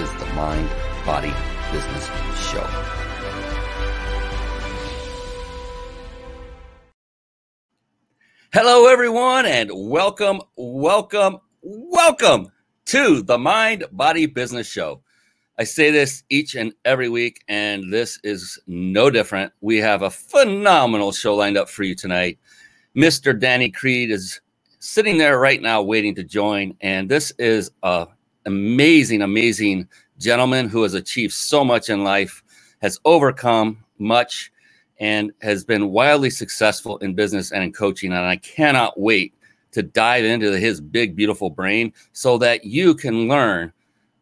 is the Mind Body Business Show. Hello, everyone, and welcome, welcome, welcome to the Mind Body Business Show. I say this each and every week, and this is no different. We have a phenomenal show lined up for you tonight. Mr. Danny Creed is sitting there right now waiting to join, and this is a amazing, amazing gentleman who has achieved so much in life, has overcome much, and has been wildly successful in business and in coaching. And I cannot wait to dive into his big, beautiful brain so that you can learn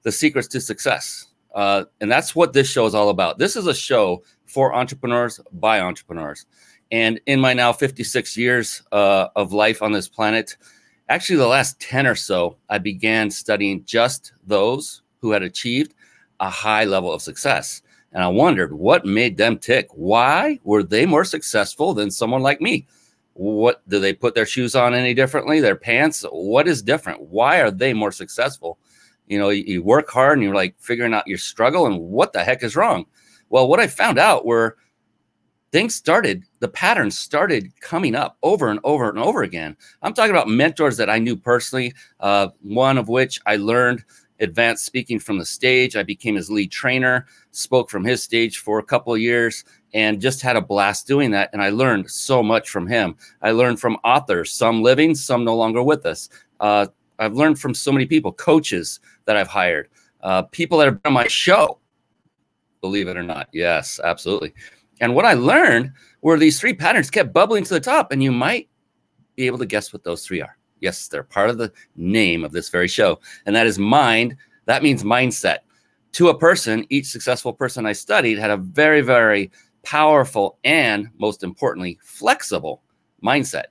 the secrets to success. Uh, and that's what this show is all about. This is a show for entrepreneurs by entrepreneurs. And in my now 56 years uh, of life on this planet, actually the last 10 or so, I began studying just those who had achieved a high level of success. And I wondered what made them tick. Why were they more successful than someone like me? What do they put their shoes on any differently? Their pants? What is different? Why are they more successful? You know, you, you work hard and you're like figuring out your struggle and what the heck is wrong. Well, what I found out were things started, the patterns started coming up over and over and over again. I'm talking about mentors that I knew personally, uh, one of which I learned advanced speaking from the stage. I became his lead trainer, spoke from his stage for a couple of years, and just had a blast doing that. And I learned so much from him. I learned from authors, some living, some no longer with us. Uh, I've learned from so many people, coaches that I've hired, uh, people that have been on my show. Believe it or not. Yes, absolutely. And what I learned were these three patterns kept bubbling to the top, and you might be able to guess what those three are. Yes, they're part of the name of this very show, and that is mind. That means mindset. To a person, each successful person I studied had a very, very powerful and most importantly, flexible mindset.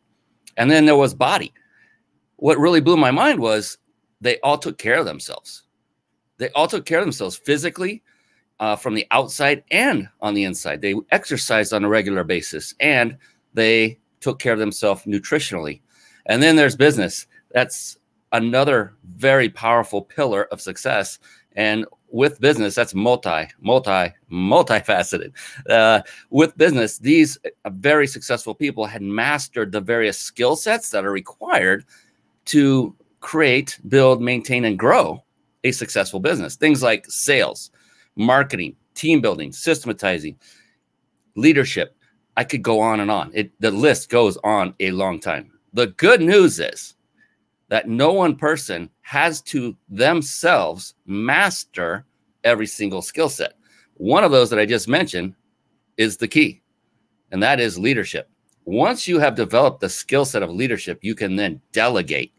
And then there was body. What really blew my mind was they all took care of themselves. They all took care of themselves physically, uh, from the outside and on the inside. They exercised on a regular basis and they took care of themselves nutritionally. And then there's business. That's another very powerful pillar of success. And with business, that's multi, multi, multifaceted. Uh, with business, these uh, very successful people had mastered the various skill sets that are required to create, build, maintain, and grow a successful business. Things like sales, marketing, team building, systematizing, leadership. I could go on and on. It, the list goes on a long time. The good news is that no one person has to themselves master every single skill set. One of those that I just mentioned is the key, and that is leadership. Once you have developed the skill set of leadership, you can then delegate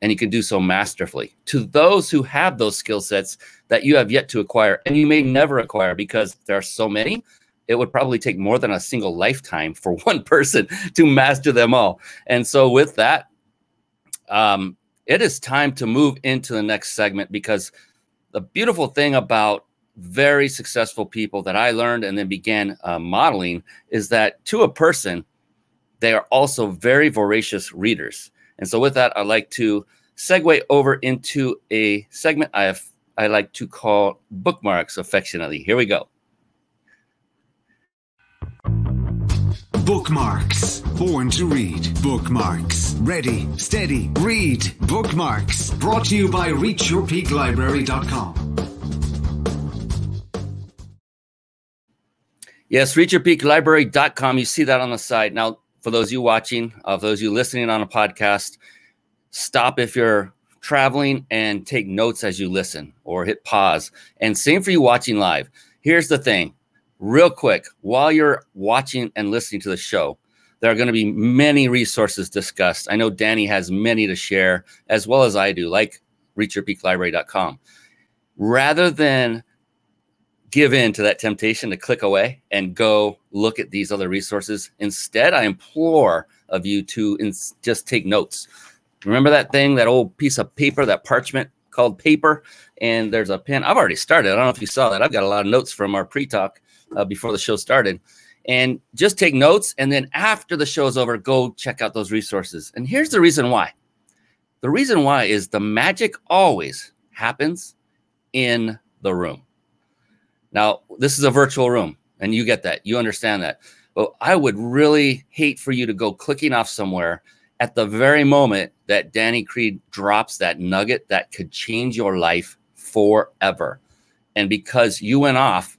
and you can do so masterfully. To those who have those skill sets that you have yet to acquire and you may never acquire because there are so many it would probably take more than a single lifetime for one person to master them all. And so with that um, it is time to move into the next segment because the beautiful thing about very successful people that i learned and then began uh, modeling is that to a person they are also very voracious readers and so with that, I'd like to segue over into a segment I have I like to call bookmarks affectionately. Here we go. Bookmarks. Born to read. Bookmarks. Ready, steady, read. Bookmarks. Brought to you by ReachYourPeakLibrary.com. Yes, ReachYourPeakLibrary.com. You see that on the side. Now, for those you watching, uh, for those you listening on a podcast, stop if you're traveling and take notes as you listen or hit pause. And same for you watching live. Here's the thing real quick while you're watching and listening to the show, there are going to be many resources discussed. I know Danny has many to share, as well as I do, like reachyourpeaklibrary.com. rather than give in to that temptation to click away and go look at these other resources. Instead, I implore of you to ins- just take notes. Remember that thing, that old piece of paper, that parchment called paper, and there's a pen. I've already started. I don't know if you saw that. I've got a lot of notes from our pre-talk uh, before the show started. And just take notes, and then after the show's over, go check out those resources. And here's the reason why. The reason why is the magic always happens in the room. Now, this is a virtual room, and you get that. You understand that. But I would really hate for you to go clicking off somewhere at the very moment that Danny Creed drops that nugget that could change your life forever. And because you went off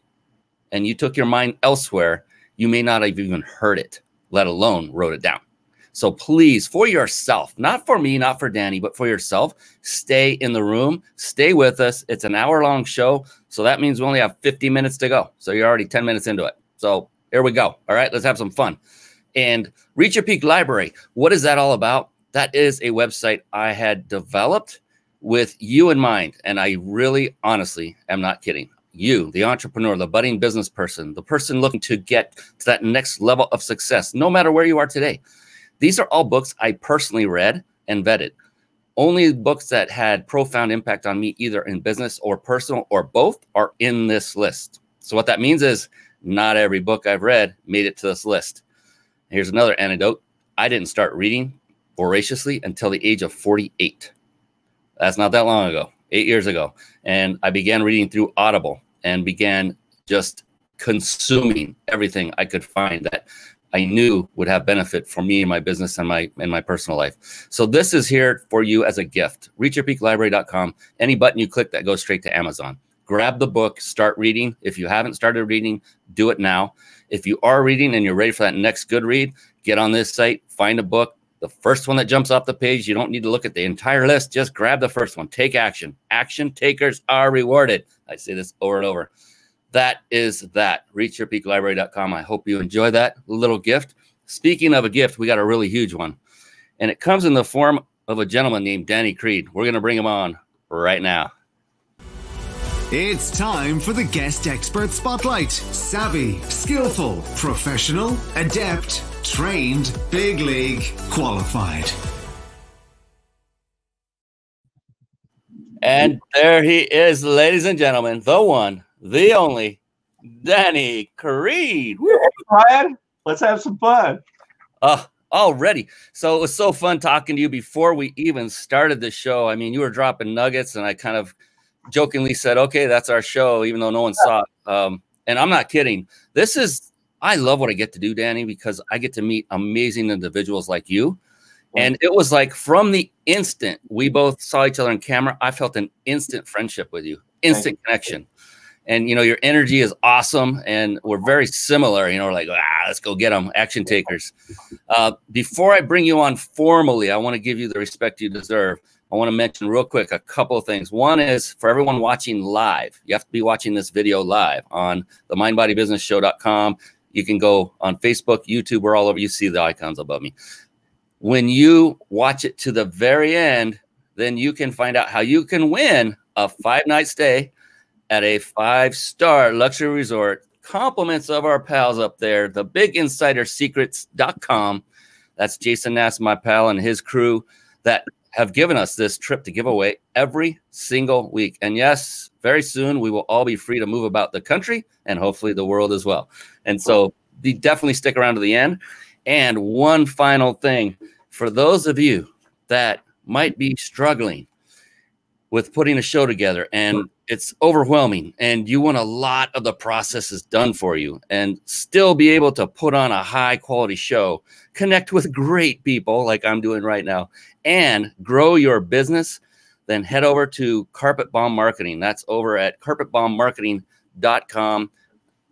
and you took your mind elsewhere, you may not have even heard it, let alone wrote it down. So please, for yourself, not for me, not for Danny, but for yourself, stay in the room, stay with us. It's an hour long show. So that means we only have 50 minutes to go. So you're already 10 minutes into it. So here we go. All right, let's have some fun. And Reach Your Peak Library, what is that all about? That is a website I had developed with you in mind. And I really, honestly, am not kidding. You, the entrepreneur, the budding business person, the person looking to get to that next level of success, no matter where you are today. These are all books I personally read and vetted. Only books that had profound impact on me, either in business or personal or both, are in this list. So, what that means is not every book I've read made it to this list. Here's another anecdote I didn't start reading voraciously until the age of 48. That's not that long ago, eight years ago. And I began reading through Audible and began just consuming everything I could find that I knew would have benefit for me and my business and my and my personal life. So this is here for you as a gift. ReachYourPeakLibrary.com. Any button you click that goes straight to Amazon. Grab the book, start reading. If you haven't started reading, do it now. If you are reading and you're ready for that next good read, get on this site, find a book. The first one that jumps off the page, you don't need to look at the entire list. Just grab the first one. Take action. Action takers are rewarded. I say this over and over that is that. ReachYourPeakLibrary.com. I hope you enjoy that little gift. Speaking of a gift, we got a really huge one, and it comes in the form of a gentleman named Danny Creed. We're going to bring him on right now. It's time for the guest expert spotlight. Savvy, skillful, professional, adept, trained, big league, qualified. And there he is, ladies and gentlemen, the one, the only Danny Creed. Brian, let's have some fun. Uh, already. So it was so fun talking to you before we even started the show. I mean, you were dropping nuggets, and I kind of jokingly said, okay, that's our show, even though no one saw it. Um, and I'm not kidding. This is, I love what I get to do, Danny, because I get to meet amazing individuals like you. And it was like from the instant we both saw each other on camera, I felt an instant friendship with you, instant connection and you know your energy is awesome and we're very similar you know we're like ah, let's go get them action takers. Uh, before i bring you on formally i want to give you the respect you deserve. I want to mention real quick a couple of things. One is for everyone watching live you have to be watching this video live on the mindbodybusinessshow.com you can go on facebook youtube we're all over you see the icons above me. When you watch it to the very end then you can find out how you can win a five night stay at a five star luxury resort. Compliments of our pals up there, the biginsidersecrets.com. That's Jason Nast, my pal, and his crew that have given us this trip to give away every single week. And yes, very soon we will all be free to move about the country and hopefully the world as well. And so be definitely stick around to the end. And one final thing for those of you that might be struggling with putting a show together and it's overwhelming and you want a lot of the processes done for you and still be able to put on a high quality show connect with great people like i'm doing right now and grow your business then head over to carpet bomb marketing. That's over at carpetbombmarketing.com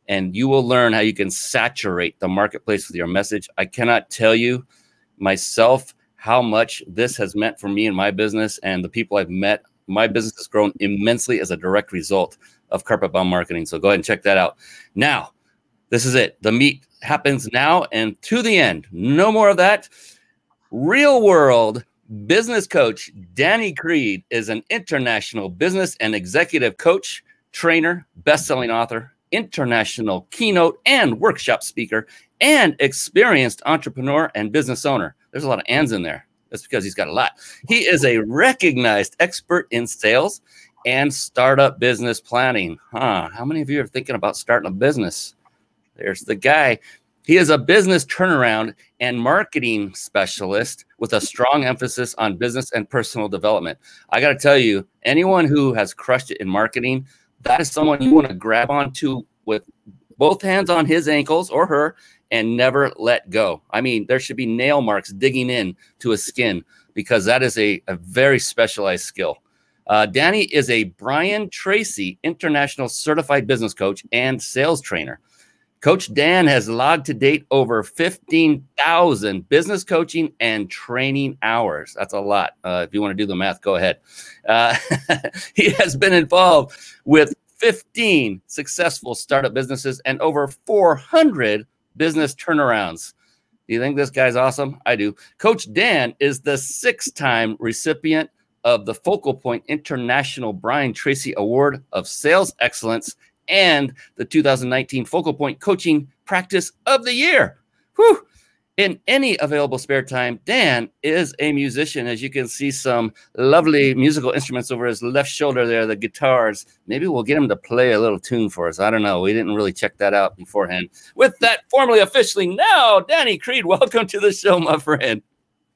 and you will learn how you can saturate the marketplace with your message. I cannot tell you myself how much this has meant for me and my business and the people i've met my business has grown immensely as a direct result of carpet bomb marketing. So go ahead and check that out. Now, this is it. The meet happens now and to the end. No more of that. Real world Business coach Danny Creed is an international business and executive coach, trainer, best-selling author, international keynote and workshop speaker, and experienced entrepreneur and business owner. There's a lot of ands in there. That's because he's got a lot. He is a recognized expert in sales and startup business planning. Huh? How many of you are thinking about starting a business? There's the guy. He is a business turnaround and marketing specialist with a strong emphasis on business and personal development. I got to tell you, anyone who has crushed it in marketing, that is someone you want to grab onto with both hands on his ankles or her and never let go. I mean, there should be nail marks digging in to his skin because that is a, a very specialized skill. Uh, Danny is a Brian Tracy International Certified Business Coach and Sales Trainer. Coach Dan has logged to date over 15,000 business coaching and training hours. That's a lot. Uh, if you want to do the math, go ahead. Uh, he has been involved with 15 successful startup businesses and over 400 business turnarounds. Do you think this guy's awesome? I do. Coach Dan is the six time recipient of the FocalPoint International Brian Tracy Award of Sales Excellence and the 2019 FocalPoint Coaching Practice of the Year. Whew. In any available spare time, Dan is a musician. As you can see, some lovely musical instruments over his left shoulder there, the guitars. Maybe we'll get him to play a little tune for us. I don't know. We didn't really check that out beforehand. With that, formally, officially, now, Danny Creed, welcome to the show, my friend.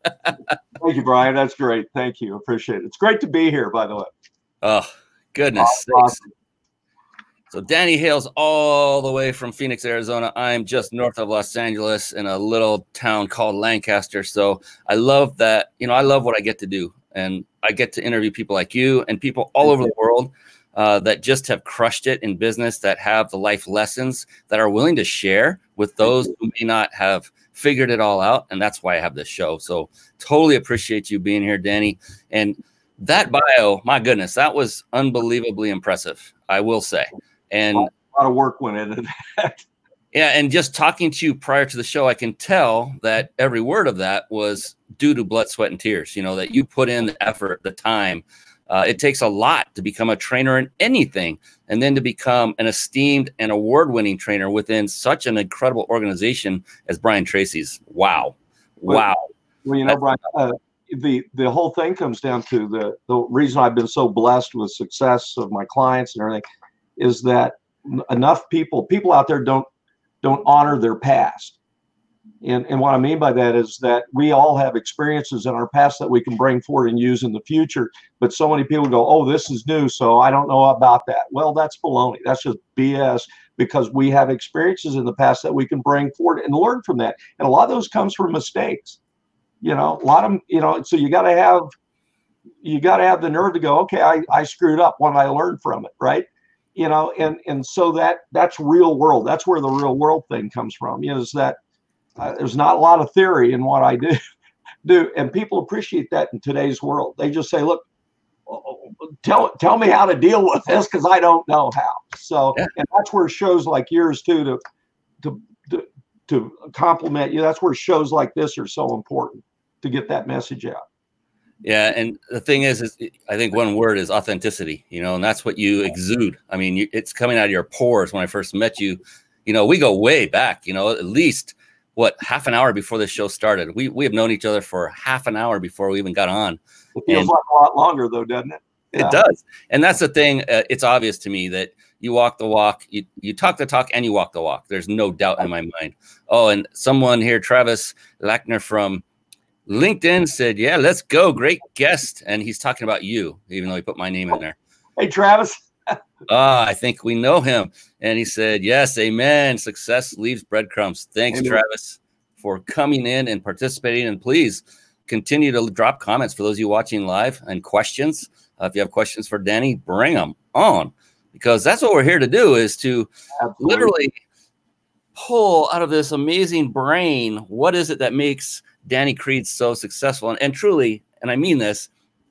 Thank you, Brian. That's great. Thank you. Appreciate it. It's great to be here, by the way. Oh, goodness awesome. So Danny hails all the way from Phoenix, Arizona. I'm just north of Los Angeles in a little town called Lancaster. So I love that, you know, I love what I get to do. And I get to interview people like you and people all over the world uh, that just have crushed it in business, that have the life lessons that are willing to share with those who may not have figured it all out. And that's why I have this show. So totally appreciate you being here, Danny. And that bio, my goodness, that was unbelievably impressive, I will say and a lot of work went into that. Yeah, and just talking to you prior to the show, I can tell that every word of that was due to blood, sweat, and tears. You know that you put in the effort, the time. Uh, it takes a lot to become a trainer in anything, and then to become an esteemed and award-winning trainer within such an incredible organization as Brian Tracy's. Wow, wow. Well, you know, Brian, uh, the the whole thing comes down to the the reason I've been so blessed with success of my clients and everything is that enough people people out there don't don't honor their past and, and what I mean by that is that we all have experiences in our past that we can bring forward and use in the future. But so many people go, oh, this is new, so I don't know about that. Well, that's baloney. That's just BS because we have experiences in the past that we can bring forward and learn from that. And a lot of those comes from mistakes. You know, a lot of you know, so you got to have you got to have the nerve to go, okay, I, I screwed up when I learned from it, right? You know and and so that that's real world. That's where the real world thing comes from you know, is that uh, there's not a lot of theory in what i do do and people appreciate that in today's world. They just say look tell tell me how to deal with this because i don't know how. So yeah. and that's where shows like yours too to to to, to compliment you. That's where shows like this are so important to get that message out yeah, and the thing is, is I think one word is authenticity. You know, and that's what you exude. I mean, you, it's coming out of your pores. When I first met you, you know, we go way back. You know, at least what half an hour before the show started. We we have known each other for half an hour before we even got on. It feels and like a lot longer, though, doesn't it? Yeah. It does, and that's the thing. Uh, it's obvious to me that you walk the walk, you you talk the talk, and you walk the walk. There's no doubt in my mind. Oh, and someone here, Travis Lackner from LinkedIn said, "Yeah, let's go. Great guest." And he's talking about you, even though he put my name in there. Hey, Travis. Ah, I think we know him. And he said, "Yes, amen. Success leaves breadcrumbs." Thanks, amen. Travis, for coming in and participating. And please continue to drop comments for those of you watching live and questions. Uh, if you have questions for Danny, bring them on because that's what we're here to do is to Absolutely. literally pull out of this amazing brain what is it that makes Danny Creed so successful. And, and truly, and I mean this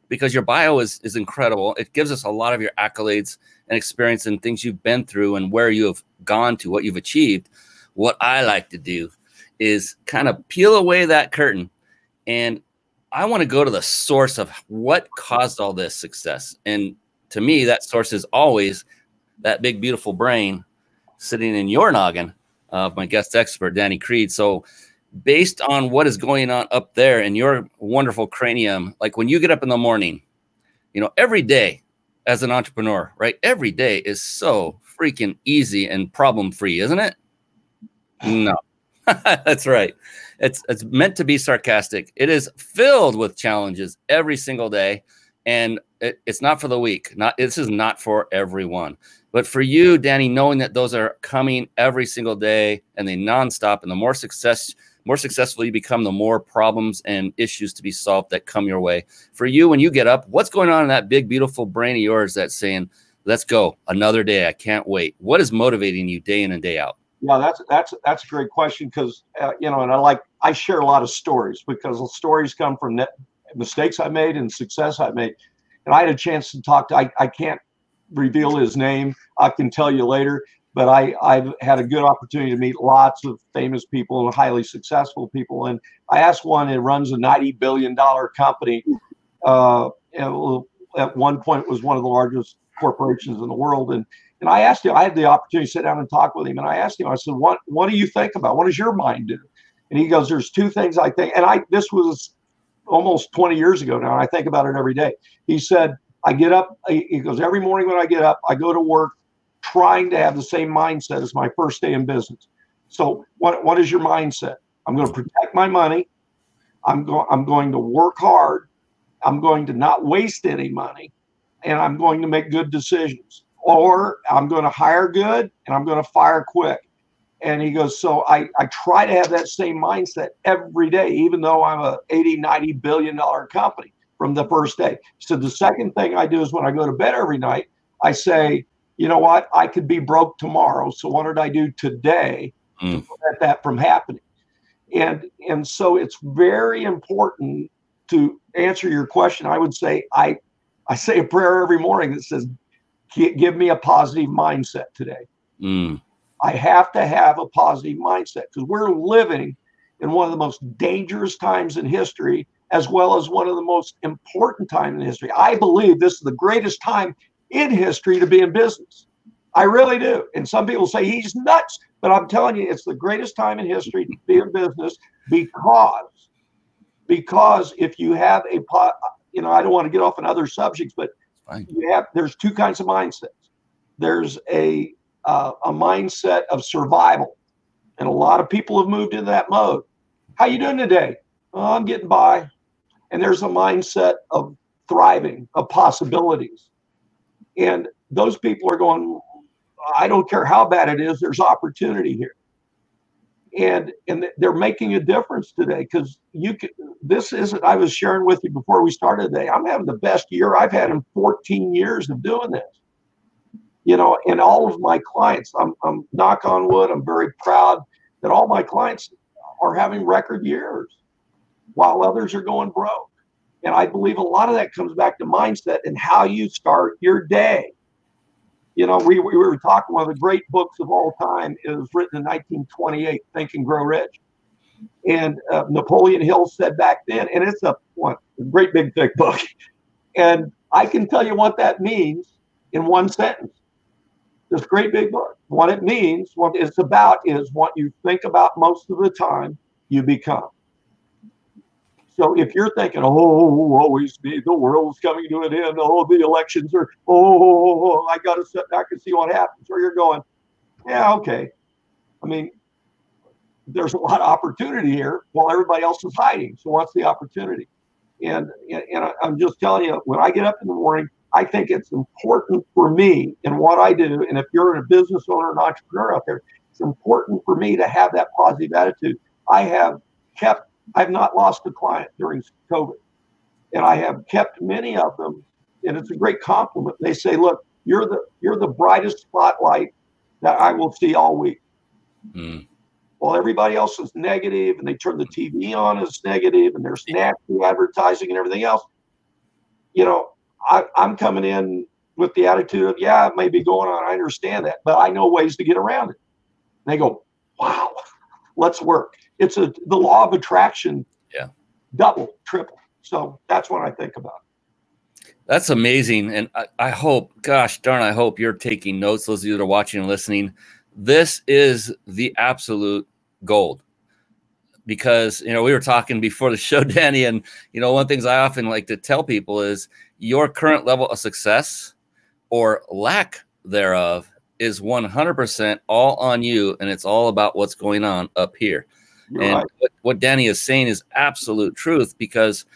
because your bio is, is incredible. It gives us a lot of your accolades and experience and things you've been through and where you have gone to, what you've achieved. What I like to do is kind of peel away that curtain and I want to go to the source of what caused all this success. And to me, that source is always that big, beautiful brain sitting in your noggin of my guest expert, Danny Creed. So, based on what is going on up there in your wonderful cranium, like when you get up in the morning, you know, every day as an entrepreneur, right? Every day is so freaking easy and problem free, isn't it? No, that's right. It's it's meant to be sarcastic. It is filled with challenges every single day, and it, it's not for the weak. Not this is not for everyone. But for you, Danny, knowing that those are coming every single day and they nonstop, and the more success, more successful you become, the more problems and issues to be solved that come your way. For you, when you get up, what's going on in that big, beautiful brain of yours that's saying, "Let's go, another day. I can't wait." What is motivating you day in and day out? Yeah, that's that's that's a great question because uh, you know, and I like I share a lot of stories because the stories come from mistakes I made and success I made. And I had a chance to talk to I, I can't reveal his name. I can tell you later. But I, I've had a good opportunity to meet lots of famous people and highly successful people. And I asked one that runs a $90 billion company. Uh, at one point was one of the largest corporations in the world. And and I asked him, I had the opportunity to sit down and talk with him. And I asked him, I said, What what do you think about? What does your mind do? And he goes, There's two things I think. And I this was almost 20 years ago now, and I think about it every day. He said, I get up, he goes, every morning when I get up, I go to work trying to have the same mindset as my first day in business. So what, what is your mindset? I'm going to protect my money. I'm going I'm going to work hard. I'm going to not waste any money and I'm going to make good decisions. Or I'm going to hire good and I'm going to fire quick. And he goes, so I, I try to have that same mindset every day, even though I'm a 80, 90 billion dollar company from the first day. So the second thing I do is when I go to bed every night, I say, you know what? I could be broke tomorrow. So what did I do today mm. to prevent that from happening? And and so it's very important to answer your question. I would say I I say a prayer every morning that says, give me a positive mindset today. Mm. I have to have a positive mindset because we're living in one of the most dangerous times in history as well as one of the most important times in history. I believe this is the greatest time in history to be in business. I really do. And some people say he's nuts, but I'm telling you, it's the greatest time in history to be in business because because if you have a pot, you know, I don't want to get off on other subjects, but you have there's two kinds of mindsets. There's a uh, a mindset of survival, and a lot of people have moved into that mode. How you doing today? Oh, I'm getting by and there's a mindset of thriving, of possibilities. And those people are going, I don't care how bad it is, there's opportunity here. And and they're making a difference today because you can this isn't I was sharing with you before we started today. I'm having the best year I've had in 14 years of doing this. You know, and all of my clients, I'm I'm knock on wood, I'm very proud that all my clients are having record years while others are going broke. And I believe a lot of that comes back to mindset and how you start your day. You know, we, we were talking, one of the great books of all time is written in 1928, Think and Grow Rich. And uh, Napoleon Hill said back then, and it's a, one, a great big thick book. And I can tell you what that means in one sentence. This great big book. What it means, what it's about is what you think about most of the time, you become. So if you're thinking, oh, always be the world's coming to an end, oh, the elections are, oh, I got to sit back and see what happens, or you're going, yeah, okay. I mean, there's a lot of opportunity here while everybody else is hiding. So what's the opportunity? And and I'm just telling you, when I get up in the morning, I think it's important for me in what I do. And if you're a business owner, an entrepreneur out there, it's important for me to have that positive attitude. I have kept I've not lost a client during COVID. And I have kept many of them, and it's a great compliment. They say, look, you're the you're the brightest spotlight that I will see all week. Mm. While everybody else is negative and they turn the TV on as negative and there's nasty advertising and everything else, you know, I, I'm coming in with the attitude of, yeah, it may be going on. I understand that, but I know ways to get around it. And they go, wow, let's work. It's a the law of attraction. Yeah. Double, triple. So that's what I think about. That's amazing. And I, I, hope, gosh darn, I hope you're taking notes, those of you that are watching and listening. This is the absolute gold. Because, you know, we were talking before the show, Danny, and, you know, one of the things I often like to tell people is your current level of success or lack thereof is 100% all on you. And it's all about what's going on up here. You're and right. what, what Danny is saying is absolute truth because –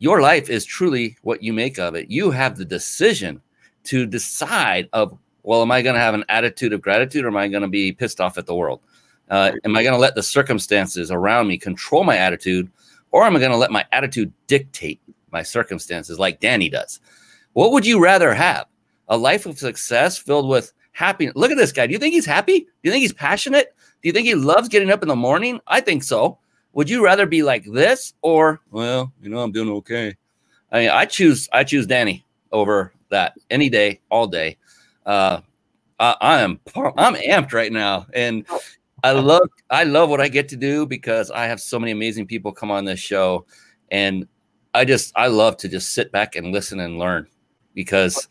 your life is truly what you make of it. You have the decision to decide of, well, am I going to have an attitude of gratitude or am I going to be pissed off at the world? Uh, am I going to let the circumstances around me control my attitude or am I going to let my attitude dictate my circumstances like Danny does? What would you rather have? A life of success filled with happiness. Look at this guy. Do you think he's happy? Do you think he's passionate? Do you think he loves getting up in the morning? I think so. Would you rather be like this or well, you know, I'm doing okay? I mean, I choose I choose Danny over that any day, all day. Uh, I, I am I'm amped right now, and I love I love what I get to do because I have so many amazing people come on this show, and I just I love to just sit back and listen and learn because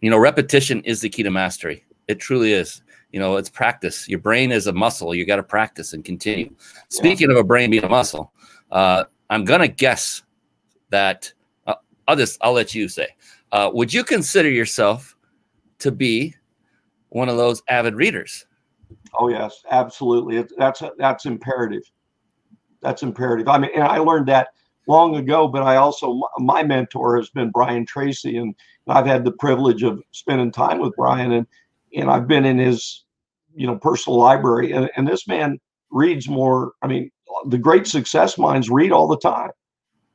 you know repetition is the key to mastery. It truly is. You know it's practice. Your brain is a muscle. You got to practice and continue. Speaking yeah. of a brain being a muscle uh, i'm gonna guess that uh, i'll just i'll let you say uh, would you consider yourself to be one of those avid readers oh yes absolutely. That's that's imperative. That's imperative. I mean and i learned that long ago but i also my mentor has been brian tracy and i've had the privilege of spending time with brian and and I've been in his you know personal library and, and this man reads more i mean the great success minds read all the time.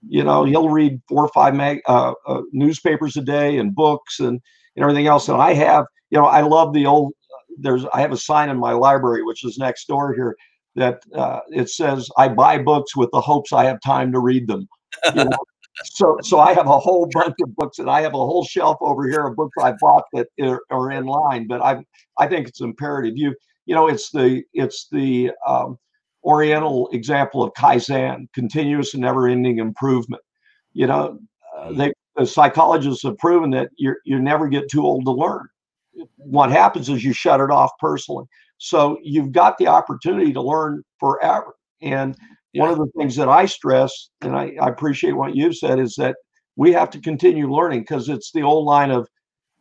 You know he'll read four or five mag, uh, uh, newspapers a day and books and, and everything else and i have. You know i love the old there's i have a sign in my library which is next door here that uh, it says i buy books with the hopes i have time to read them you know? so so i have a whole bunch of books and i have a whole shelf over here of books i bought that are, are in line but i I think it's imperative. You you know it's the it's the um, Oriental example of kaizen, continuous and never-ending improvement. You know, uh, they the psychologists have proven that you you never get too old to learn. What happens is you shut it off personally. So you've got the opportunity to learn forever. And yeah. one of the things that I stress, and I, I appreciate what you've said, is that we have to continue learning because it's the old line of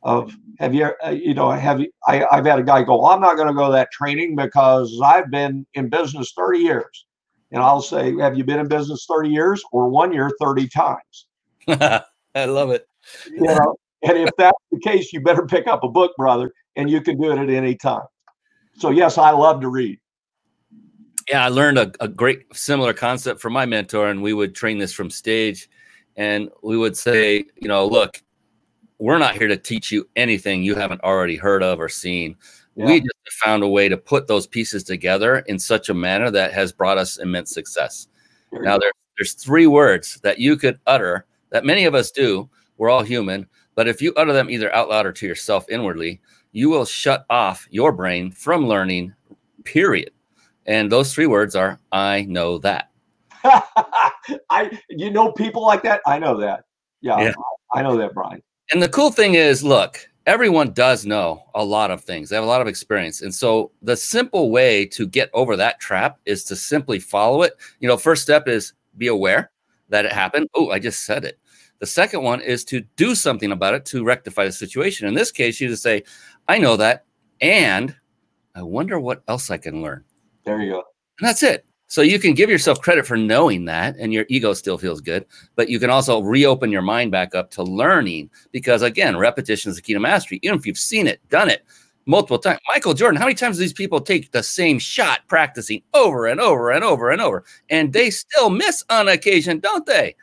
of have you uh, you know have you I, i've had a guy go i'm not going to go to that training because i've been in business 30 years and i'll say have you been in business 30 years or one year 30 times i love it you know and if that's the case you better pick up a book brother and you can do it at any time so yes i love to read yeah i learned a, a great similar concept from my mentor and we would train this from stage and we would say you know look we're not here to teach you anything you haven't already heard of or seen. Yeah. We just found a way to put those pieces together in such a manner that has brought us immense success. Now, there, there's three words that you could utter that many of us do. We're all human, but if you utter them either out loud or to yourself inwardly, you will shut off your brain from learning, period. And those three words are I know that. I you know people like that? I know that. Yeah, yeah. I know that, Brian and the cool thing is, look, everyone does know a lot of things. They have a lot of experience. And so the simple way to get over that trap is to simply follow it. You know, first step is be aware that it happened. Oh, I just said it. The second one is to do something about it to rectify the situation. In this case, you just say, I know that. And I wonder what else I can learn. There you go. And that's it. So you can give yourself credit for knowing that and your ego still feels good, but you can also reopen your mind back up to learning because again, repetition is the key to mastery. Even if you've seen it, done it multiple times. Michael Jordan, how many times do these people take the same shot practicing over and over and over and over and they still miss on occasion, don't they?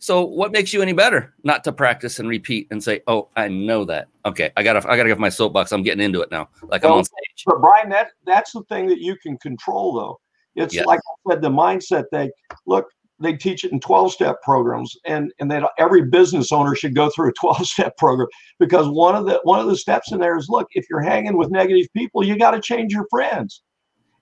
So what makes you any better not to practice and repeat and say, "Oh, I know that." Okay, I got to I got to get my soapbox. I'm getting into it now. Like well, I'm on stage. But Brian, that that's the thing that you can control though it's yes. like I said, the mindset they look, they teach it in 12 step programs and, and that every business owner should go through a 12 step program because one of the one of the steps in there is look, if you're hanging with negative people, you got to change your friends.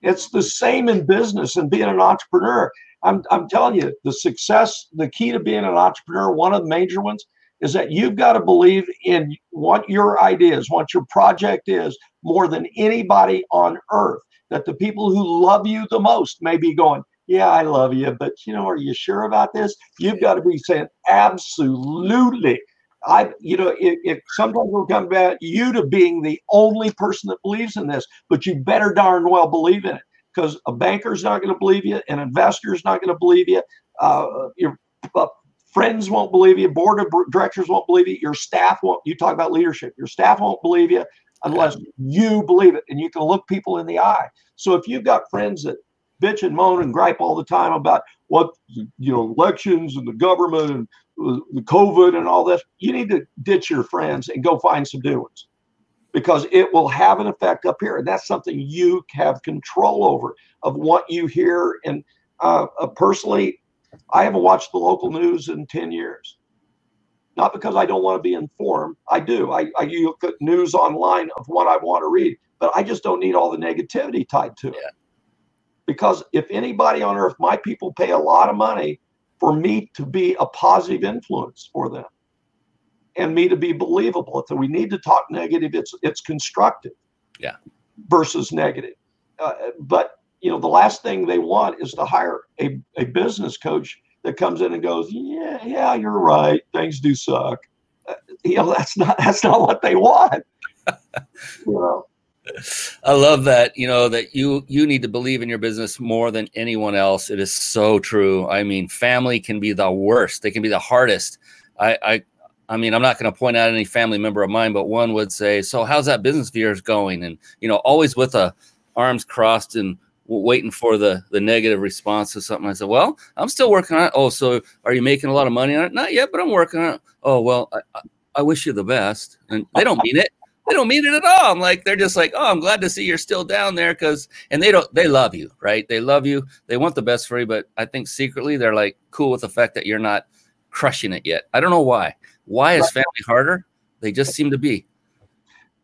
It's the same in business and being an entrepreneur. I'm, I'm telling you, the success, the key to being an entrepreneur, one of the major ones is that you've got to believe in what your idea is, what your project is, more than anybody on earth. That the people who love you the most may be going, Yeah, I love you, but you know, are you sure about this? You've got to be saying, Absolutely. I, you know, it, it sometimes will come back you to being the only person that believes in this, but you better darn well believe in it because a banker's not going to believe you, an investor's not going to believe you, uh, your uh, friends won't believe you, board of directors won't believe you, your staff won't. You talk about leadership, your staff won't believe you unless you believe it, and you can look people in the eye. So if you've got friends that bitch and moan and gripe all the time about what you know elections and the government and the COVID and all this, you need to ditch your friends and go find some new ones because it will have an effect up here. And that's something you have control over of what you hear. And uh, uh, personally, I haven't watched the local news in 10 years. Not because I don't want to be informed. I do. I, I look at news online of what I want to read, but I just don't need all the negativity tied to it. Yeah. Because if anybody on earth, my people pay a lot of money for me to be a positive influence for them and me to be believable. If we need to talk negative, it's it's constructive. Yeah. Versus negative. Uh, but you know, the last thing they want is to hire a, a business coach that comes in and goes, Yeah, yeah, you're right. Things do suck. Uh, you know, that's not that's not what they want. you know. I love that. You know that you you need to believe in your business more than anyone else. It is so true. I mean, family can be the worst. They can be the hardest. I I, I mean, I'm not going to point out any family member of mine, but one would say, "So how's that business of yours going?" And you know, always with a arms crossed and waiting for the the negative response to something. I said, "Well, I'm still working on it." Oh, so are you making a lot of money on it? Not yet, but I'm working on it. Oh, well, I, I wish you the best. And they don't mean it they don't mean it at all. I'm like, they're just like, oh, I'm glad to see you're still down there because, and they don't, they love you, right? They love you. They want the best for you, but I think secretly they're like cool with the fact that you're not crushing it yet. I don't know why. Why is family harder? They just seem to be.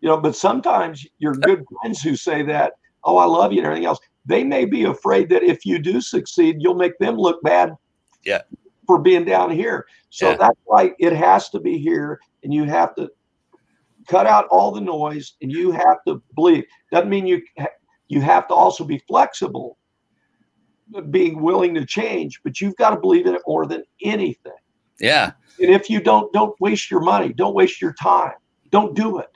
You know, but sometimes your good friends who say that, oh, I love you and everything else, they may be afraid that if you do succeed, you'll make them look bad. Yeah. For being down here. So yeah. that's why it has to be here. And you have to cut out all the noise and you have to believe doesn't mean you you have to also be flexible being willing to change but you've got to believe in it more than anything yeah and if you don't don't waste your money don't waste your time don't do it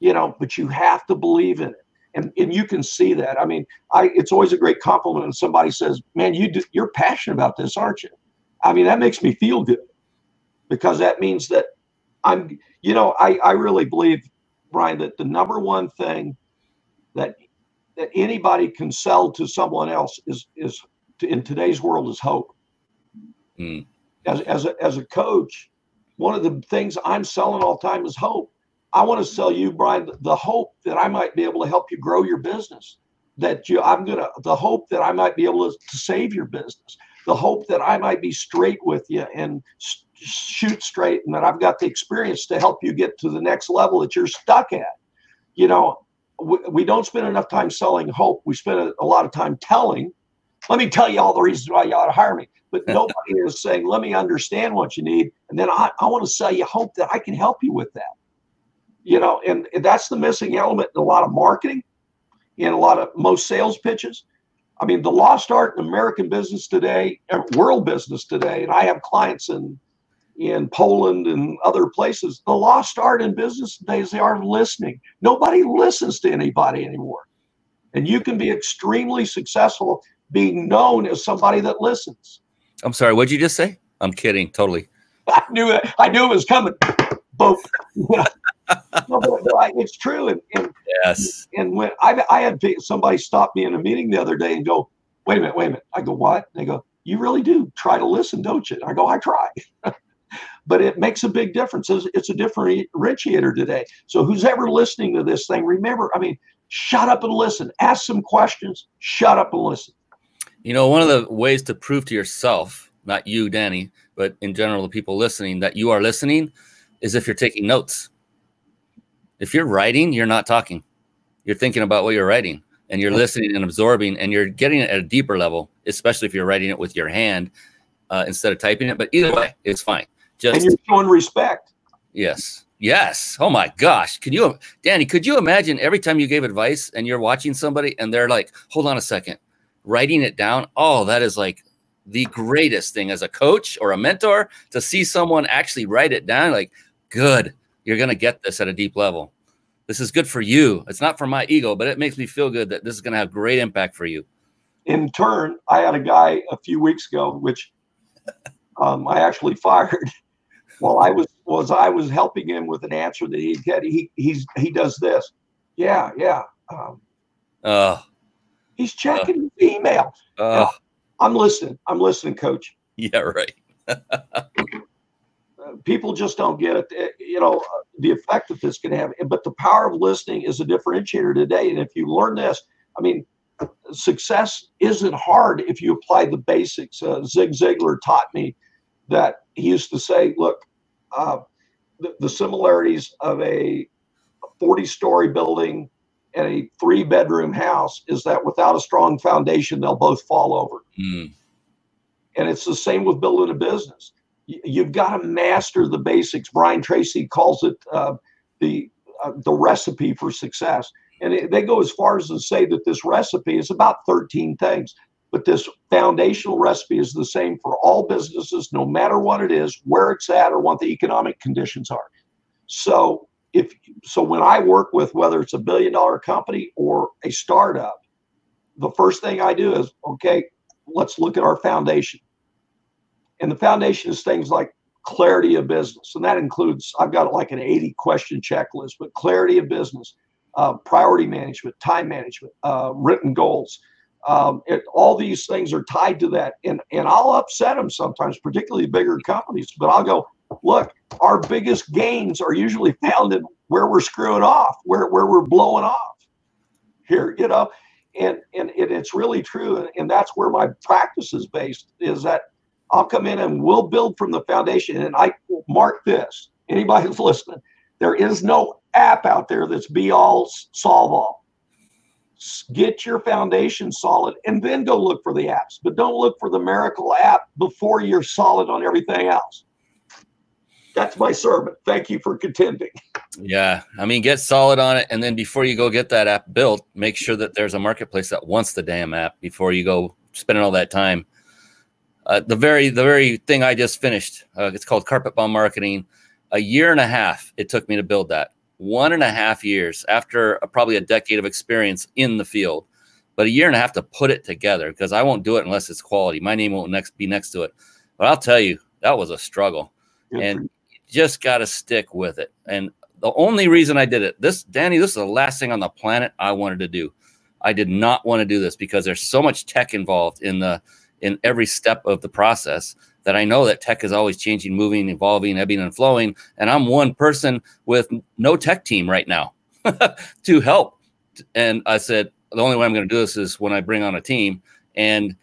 you know but you have to believe in it and, and you can see that i mean i it's always a great compliment when somebody says man you do, you're passionate about this aren't you i mean that makes me feel good because that means that i'm you know, I, I really believe, Brian, that the number one thing that that anybody can sell to someone else is is to, in today's world is hope. Mm. As as a, as a coach, one of the things I'm selling all the time is hope. I want to sell you, Brian, the hope that I might be able to help you grow your business. That you, I'm gonna, the hope that I might be able to, save your business. The hope that I might be straight with you and shoot straight and that I've got the experience to help you get to the next level that you're stuck at. You know, we, we don't spend enough time selling hope. We spend a, a lot of time telling. Let me tell you all the reasons why you ought to hire me. But nobody is saying, let me understand what you need. And then I, I want to sell you hope that I can help you with that. You know, and, and that's the missing element in a lot of marketing, in a lot of most sales pitches. I mean, the lost art in American business today, uh, world business today, and I have clients in in Poland and other places. The lost art in business today is they are listening. Nobody listens to anybody anymore. And you can be extremely successful being known as somebody that listens. I'm sorry, what'd you just say? I'm kidding, totally. I knew it. I knew it was coming. Both. no, but, but it's true. And, and, yes. And when I, I had somebody stop me in a meeting the other day and go, wait a minute, wait a minute. I go, what? And they go, you really do try to listen, don't you? And I go, I try. but it makes a big difference. It's a differentiator today. So who's ever listening to this thing, remember, I mean, shut up and listen. Ask some questions. Shut up and listen. You know, one of the ways to prove to yourself, not you, Danny, but in general, the people listening, that you are listening is if you're taking notes. If you're writing, you're not talking. You're thinking about what you're writing. and you're listening and absorbing and you're getting it at a deeper level, especially if you're writing it with your hand uh, instead of typing it. But either way, it's fine. Just and you're showing respect. Yes. Yes. Oh my gosh. Can you, Danny, could you imagine every time you gave advice and you're watching somebody and they're like, hold on a second, writing it down? Oh, that is like the greatest thing as a coach or a mentor to see someone actually write it down. Like, good, you're going to get this at a deep level. This is good for you. It's not for my ego, but it makes me feel good that this is going to have great impact for you. In turn, I had a guy a few weeks ago, which um, I actually fired while I was was I was helping him with an answer that he had. He he's he does this. Yeah, yeah. Um, uh, he's checking uh, his email. Uh, I'm listening. I'm listening, coach. Yeah, right. People just don't get it. Eh, you know, the effect that this can have. But the power of listening is a differentiator today. And if you learn this, I mean, success isn't hard if you apply the basics. Uh, Zig Ziglar taught me that he used to say, look, uh, the, the, similarities of a 40 story building and a three bedroom house is that without a strong foundation, they'll both fall over. Mm. And it's the same with building a business. You, have got to master the basics. Brian Tracy calls it uh, the uh, the recipe for success. And it, they go as far as to say that this recipe is about 13 things. But this foundational recipe is the same for all businesses, no matter what it is, where it's at, or what the economic conditions are. So if so when I work with whether it's a billion dollar company or a startup, the first thing I do is okay, let's look at our foundation. And the foundation is things like clarity of business. And that includes, I've got like an 80 question checklist, but clarity of business, uh, priority management, time management, uh, written goals, um, it, all these things are tied to that, and and I'll upset them sometimes, particularly bigger companies. But I'll go, look, our biggest gains are usually found in where we're screwing off, where where we're blowing off. Here, you know, and and it, it's really true, and that's where my practice is based. Is that I'll come in and we'll build from the foundation, and I mark this. Anybody who's listening, there is no app out there that's be all solve all get your foundation solid and then go look for the apps but don't look for the miracle app before you're solid on everything else that's my sermon. Thank you for contending. Yeah i mean get solid on it and then before you go get that app built make sure that there's a marketplace that wants the damn app before you go spending all that time. Uh, the very the very thing i just finished uh, it's called carpet bomb marketing. A year and a half it took me to build that. One and a half years after a, probably a decade of experience in the field, but a year and a half to put it together because I won't do it unless it's quality. My name won't next be next to it. But I'll tell you, that was a struggle. and just got to stick with it. And the only reason I did it, this Danny, this is the last thing on the planet I wanted to do. I did not want to do this because there's so much tech involved in the in every step of the process that I know that tech is always changing, moving, evolving, ebbing and flowing. And I'm one person with no tech team right now to help. And I said, the only way I'm going to do this is when I bring on a team. And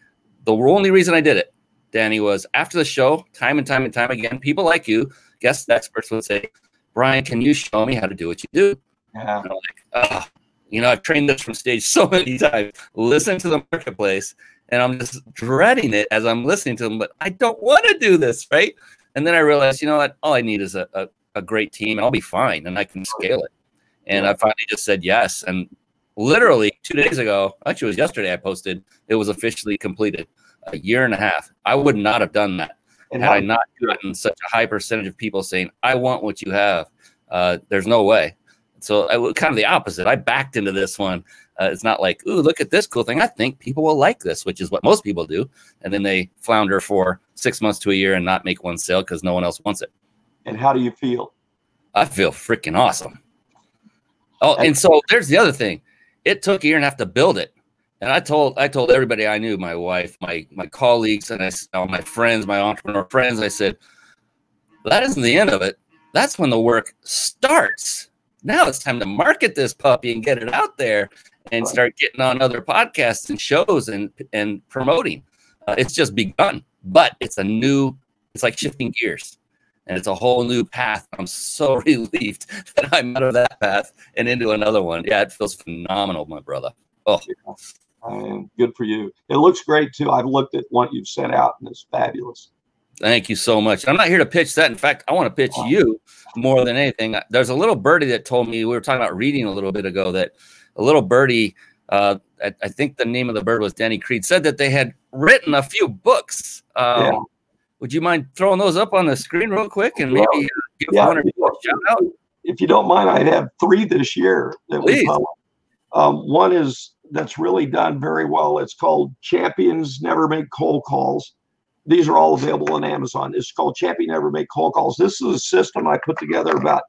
the only reason I did it, Danny, was after the show, time and time and time again, people like you, guest experts would say, Brian, can you show me how to do what you do? Yeah. Like, oh, you know, I've trained this from stage so many times. Listen to the marketplace and I'm just dreading it as I'm listening to them. But I don't want to do this, right? And then I realized, you know what? All I need is a, a, a great team, and I'll be fine, and I can scale it. And I finally just said yes. And literally two days ago, actually, it was yesterday, I posted it was officially completed. A year and a half. I would not have done that and had I not gotten such a high percentage of people saying, "I want what you have." Uh, there's no way. So I kind of the opposite. I backed into this one uh, it's not like, ooh, look at this cool thing. I think people will like this, which is what most people do. And then they flounder for six months to a year and not make one sale because no one else wants it. And how do you feel? I feel freaking awesome. Oh, and so there's the other thing. It took a year and a half to build it. And I told I told everybody I knew, my wife, my my colleagues, and I all my friends, my entrepreneur friends, I said, that isn't the end of it. That's when the work starts. Now it's time to market this puppy and get it out there and start getting on other podcasts and shows and and promoting. Uh, it's just begun, but it's a new. It's like shifting gears, and it's a whole new path. I'm so relieved that I'm out of that path and into another one. Yeah, it feels phenomenal, my brother. Oh, and good for you. It looks great too. I've looked at what you've sent out, and it's fabulous. Thank you so much. I'm not here to pitch that. In fact, I want to pitch you more than anything. There's a little birdie that told me we were talking about reading a little bit ago that a little birdie, uh, I, I, think the name of the bird was Danny Creed, said that they had written a few books. Um, yeah. Would you mind throwing those up on the screen real quick and maybe well, give yeah, one or two shout out? If you don't mind, I'd have three this year that Please. we published. Um, one is that's really done very well. It's called Champions Never Make Cold Calls. These are all available on Amazon. It's called Champion Never Make Cold Calls. This is a system I put together about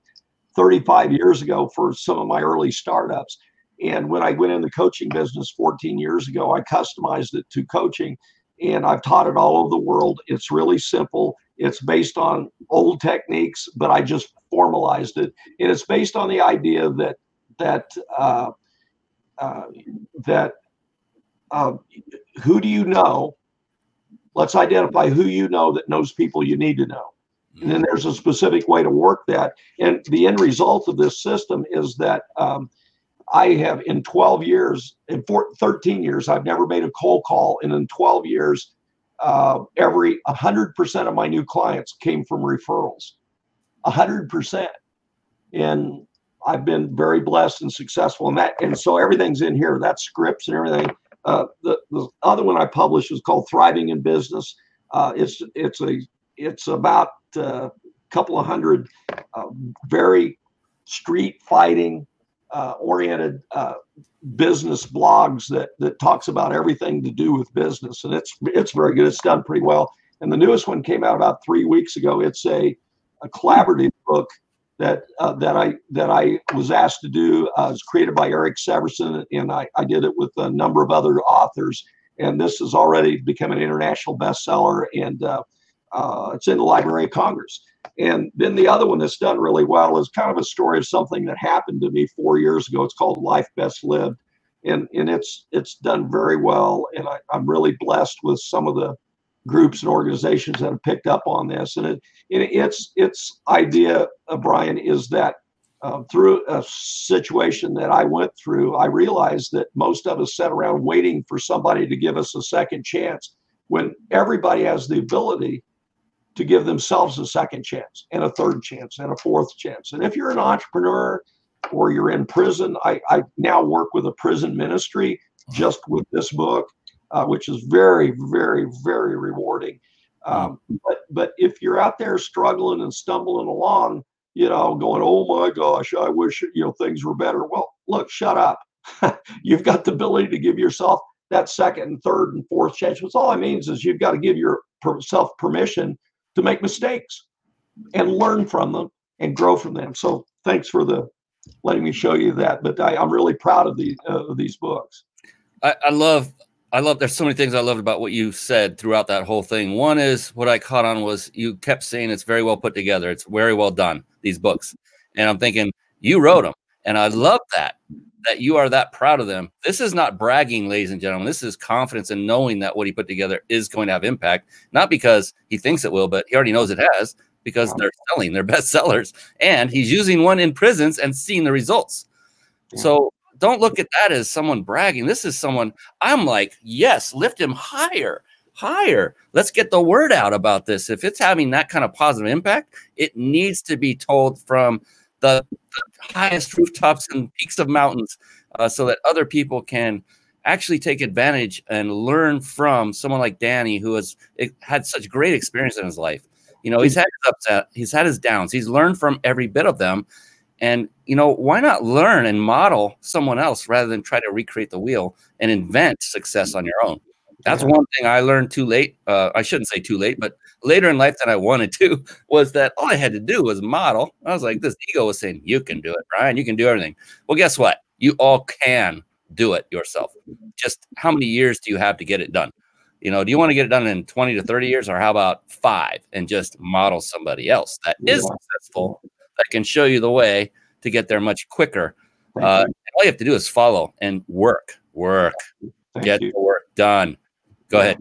35 years ago for some of my early startups. And when I went in the coaching business 14 years ago, I customized it to coaching and I've taught it all over the world. It's really simple. It's based on old techniques, but I just formalized it. And it's based on the idea that that uh, that uh, who do you know? Let's identify who you know that knows people you need to know. And then there's a specific way to work that. And the end result of this system is that um, I have in 12 years, in four, 13 years, I've never made a cold call. And in 12 years, uh, every 100% of my new clients came from referrals. 100%. And I've been very blessed and successful in that. And so everything's in here. That scripts and everything. Uh, the, the other one I published is called Thriving in Business. Uh, it's it's a it's about a uh, couple of hundred uh, very street fighting uh, oriented business blogs that that talks about everything to do with business, and it's it's very good. It's done pretty well. And the newest one came out about three weeks ago. It's a a collaborative book that uh, that I that I was asked to do. Uh, was created by Eric Severson, and I, I did it with a number of other authors. And this has already become an international bestseller, and uh, uh, it's in the Library of Congress. And then the other one that's done really well is kind of a story of something that happened to me four years ago. It's called Life Best Lived, and and it's it's done very well. And I, I'm really blessed with some of the groups and organizations that have picked up on this. And it, it its its idea, uh, Brian, is that uh, through a situation that I went through, I realized that most of us sat around waiting for somebody to give us a second chance when everybody has the ability to give themselves a second chance and a third chance and a fourth chance. And if you're an entrepreneur or you're in prison, I, I now work with a prison ministry just with this book uh, which is very, very, very rewarding. Um, but but if you're out there struggling and stumbling along, you know, going, oh my gosh, I wish you know things were better. Well, look, shut up. you've got the ability to give yourself that second and third and fourth chance. What's all it means is you've got to give yourself permission to make mistakes and learn from them and grow from them. So thanks for the letting me show you that. But I, am really proud of the uh, of these books. I, I love I love there's so many things I loved about what you said throughout that whole thing. One is what I caught on was you kept saying it's very well put together. It's very well done, these books. And I'm thinking, you wrote them. And I love that, that you are that proud of them. This is not bragging, ladies and gentlemen. This is confidence in knowing that what he put together is going to have impact, not because he thinks it will, but he already knows it has because they're selling, they're best sellers. And he's using one in prisons and seeing the results. So don't look at that as someone bragging. This is someone I'm like, yes, lift him higher, higher. Let's get the word out about this. If it's having that kind of positive impact, it needs to be told from the, highest rooftops and peaks of mountains uh, so that other people can actually take advantage and learn from someone like Danny, who has had such great experience in his life. You know, he's had his ups, he's had his downs, he's learned from every bit of them. And you know, why not learn and model someone else rather than try to recreate the wheel and invent success on your own? That's yeah. one thing I learned too late. Uh, I shouldn't say too late, but later in life than I wanted to was that all I had to do was model. I was like, this ego was saying, "You can do it, Brian. You can do everything." Well, guess what? You all can do it yourself. Just how many years do you have to get it done? You know, do you want to get it done in 20 to 30 years, or how about five and just model somebody else that is successful that can show you the way to get there much quicker. Uh, all you have to do is follow and work, work, Thank get you. the work done. Go ahead,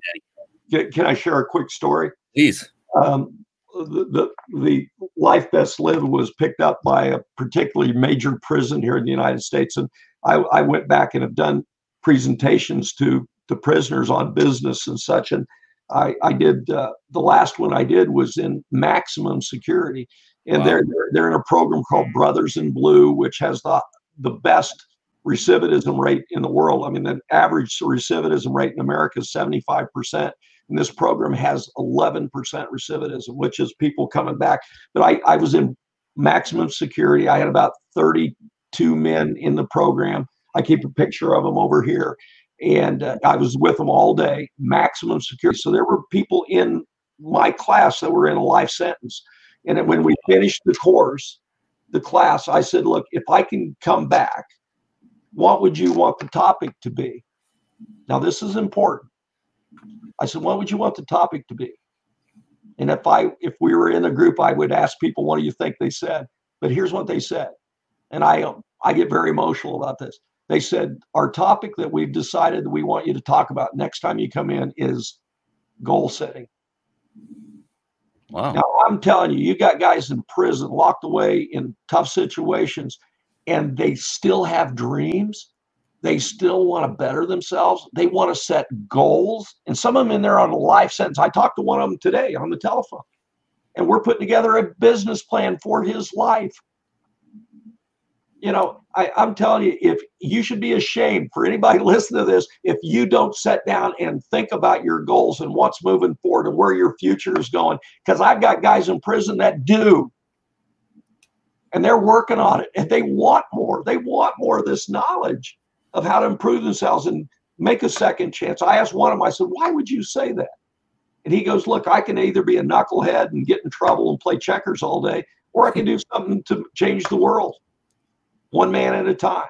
Danny. Can, can, I share a quick story? Please. Um, the, the, the life best lived was picked up by a particularly major prison here in the United States, and I, I went back and have done presentations to the prisoners on business and such. And I, I did uh, the last one I did was in maximum security, and wow. they're, they're they're in a program called Brothers in Blue, which has the the best recidivism rate in the world. I mean, the average recidivism rate in America is 75 percent. And this program has 11% recidivism, which is people coming back. But I, I was in maximum security. I had about 32 men in the program. I keep a picture of them over here and uh, I was with them all day, maximum security. So there were people in my class that were in a life sentence. And when we finished the course, the class, I said, look, if I can come back, what would you want the topic to be? Now, this is important. I said, what would you want the topic to be? And if I if we were in a group, I would ask people, what do you think they said? But here's what they said. And I I get very emotional about this they said our topic that we've decided that we want you to talk about next time you come in is goal setting. Wow. Now I'm telling you, you got guys in prison locked away in tough situations and they still have dreams. They still want to better themselves. They want to set goals. And some of them in there on a life sentence. I talked to one of them today on the telephone. And we're putting together a business plan for his life you know, I, I'm telling you, if you should be ashamed for anybody listening to this, if you don't sit down and think about your goals and what's moving forward and where your future is going. Because I've got guys in prison that do. And they're working on it and they want more. They want more of this knowledge of how to improve themselves and make a second chance. I asked one of them, I said, why would you say that? And he goes, Look, I can either be a knucklehead and get in trouble and play checkers all day, or I can do something to change the world one man at a time.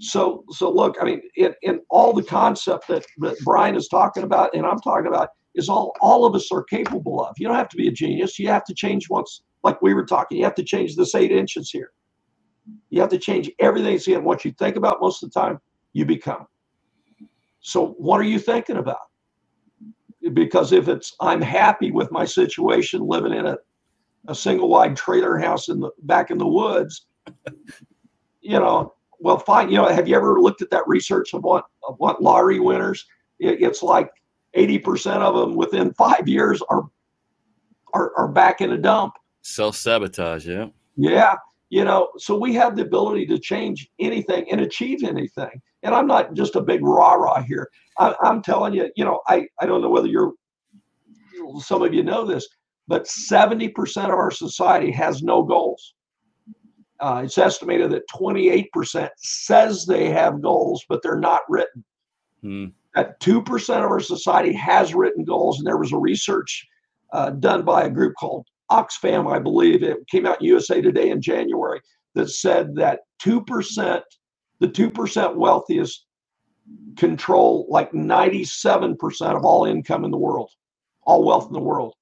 So, so look, I mean, in, all the concept that, that Brian is talking about and I'm talking about is all all of us are capable of. You don't have to be a genius. You have to change once, like we were talking. You have to change this eight inches here. You have to change everything. See, and what you think about most of the time, you become. So, what are you thinking about? Because if it's I'm happy with my situation, living in a, a single wide trailer house in the back in the woods, you know, well, fine. You know, have you ever looked at that research of what of what lottery winners? It, it's like eighty percent of them within five years are are, are back in a dump. Self sabotage, yeah. Yeah, you know, so we have the ability to change anything and achieve anything. And I'm not just a big rah rah here. I, I'm telling you, you know, I I don't know whether you're some of you know this, but 70% of our society has no goals uh, it's estimated that 28% says they have goals, but they're not written. Hmm. That 2% of our society has written goals. And there was a research uh, done by a group called Oxfam, I believe. It came out in USA Today in January that said that 2%, the 2% wealthiest control like 97% of all income in the world, all wealth in the world.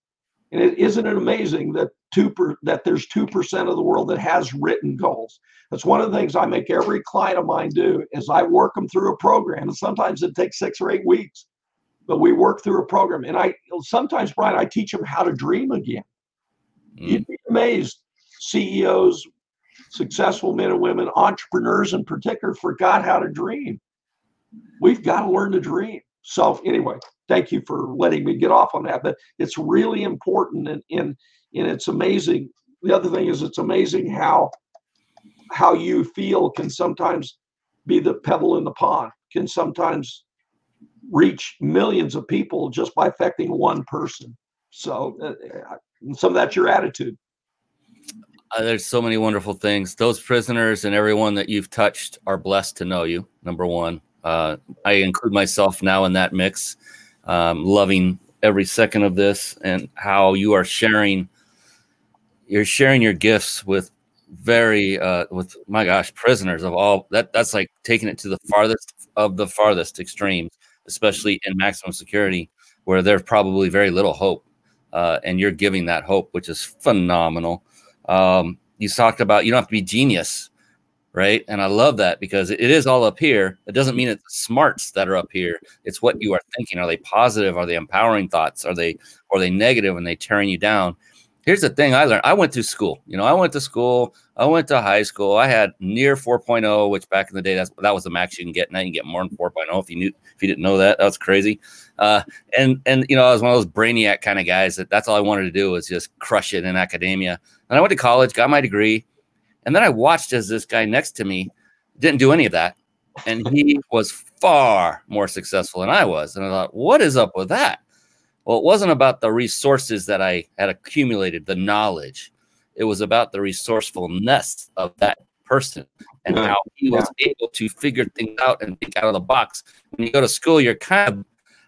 And it, isn't it amazing that two per, that there's two percent of the world that has written goals? That's one of the things I make every client of mine do is I work them through a program, and sometimes it takes six or eight weeks, but we work through a program. And I sometimes, Brian, I teach them how to dream again. Mm. You'd be amazed. CEOs, successful men and women, entrepreneurs in particular, forgot how to dream. We've got to learn to dream. So anyway, thank you for letting me get off on that. But it's really important, and and, and it's amazing. The other thing is, it's amazing how how you feel can sometimes be the pebble in the pond. Can sometimes reach millions of people just by affecting one person. So uh, some of that's your attitude. Uh, there's so many wonderful things. Those prisoners and everyone that you've touched are blessed to know you. Number one, uh, I include myself now in that mix um, loving every second of this and how you are sharing you're sharing your gifts with very uh with my gosh prisoners of all that that's like taking it to the farthest of the farthest extremes especially in maximum security where there's probably very little hope uh, and you're giving that hope which is phenomenal um, you talked about you don't have to be genius right? And I love that because it is all up here. It doesn't mean it's the smarts that are up here. It's what you are thinking. Are they positive? Are they empowering thoughts? Are they are they negative and they tearing you down? Here's the thing I learned. I went to school. You know, I went to school. I went to high school. I had near 4.0, which back in the day, that's that was the max you can get. Now you can get more than 4.0 if you knew if you didn't know that. That was crazy. Uh, and and you know, I was one of those brainiac kind of guys that that's all I wanted to do was just crush it in academia. And I went to college, got my degree, and then I watched as this guy next to me didn't do any of that, and he was far more successful than I was. And I thought, what is up with that? Well, it wasn't about the resources that I had accumulated, the knowledge. It was about the resourcefulness of that person and how he was able to figure things out and think out of the box. When you go to school, you're kind of,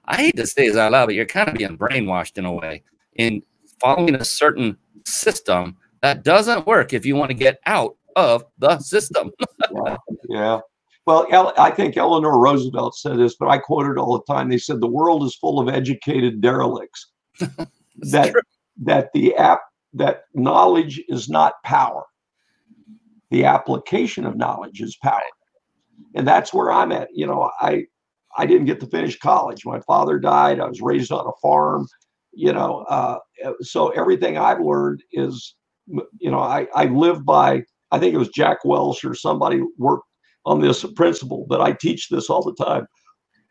I hate to say this out loud, but you're kind of being brainwashed in a way in following a certain system that doesn't work if you want to get out of the system. yeah. yeah. Well, I think Eleanor Roosevelt said this, but I quote it all the time. They said the world is full of educated derelicts. that true. that the app that knowledge is not power. The application of knowledge is power. And that's where I'm at. You know, I I didn't get to finish college. My father died. I was raised on a farm. You know, uh, so everything I've learned is, you know, I I live by. I think it was Jack Welch or somebody worked on this principle, but I teach this all the time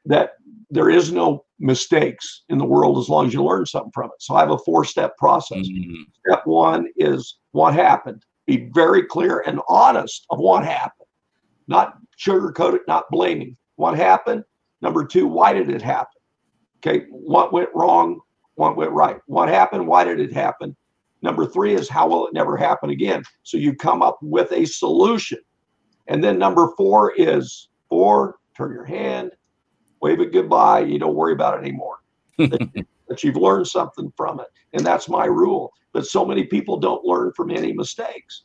that there is no mistakes in the world as long as you learn something from it. So I have a four step process. Mm-hmm. Step one is what happened. Be very clear and honest of what happened, not sugarcoat it, not blaming. What happened? Number two, why did it happen? Okay, what went wrong? What went right? What happened? Why did it happen? Number three is how will it never happen again? So you come up with a solution. And then number four is four, turn your hand, wave it goodbye. You don't worry about it anymore. that you've learned something from it. And that's my rule. But so many people don't learn from any mistakes.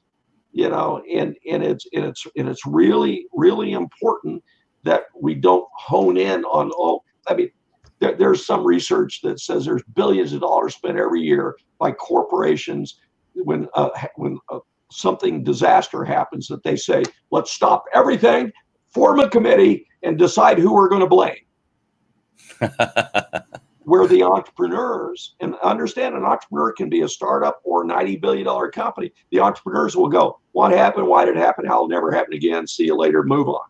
You know, and and it's and it's and it's really, really important that we don't hone in on all I mean, there, there's some research that says there's billions of dollars spent every year by corporations when uh, when uh, something disaster happens that they say, let's stop everything, form a committee, and decide who we're going to blame. Where the entrepreneurs, and understand an entrepreneur can be a startup or $90 billion company, the entrepreneurs will go, What happened? Why did it happen? How will never happen again? See you later, move on.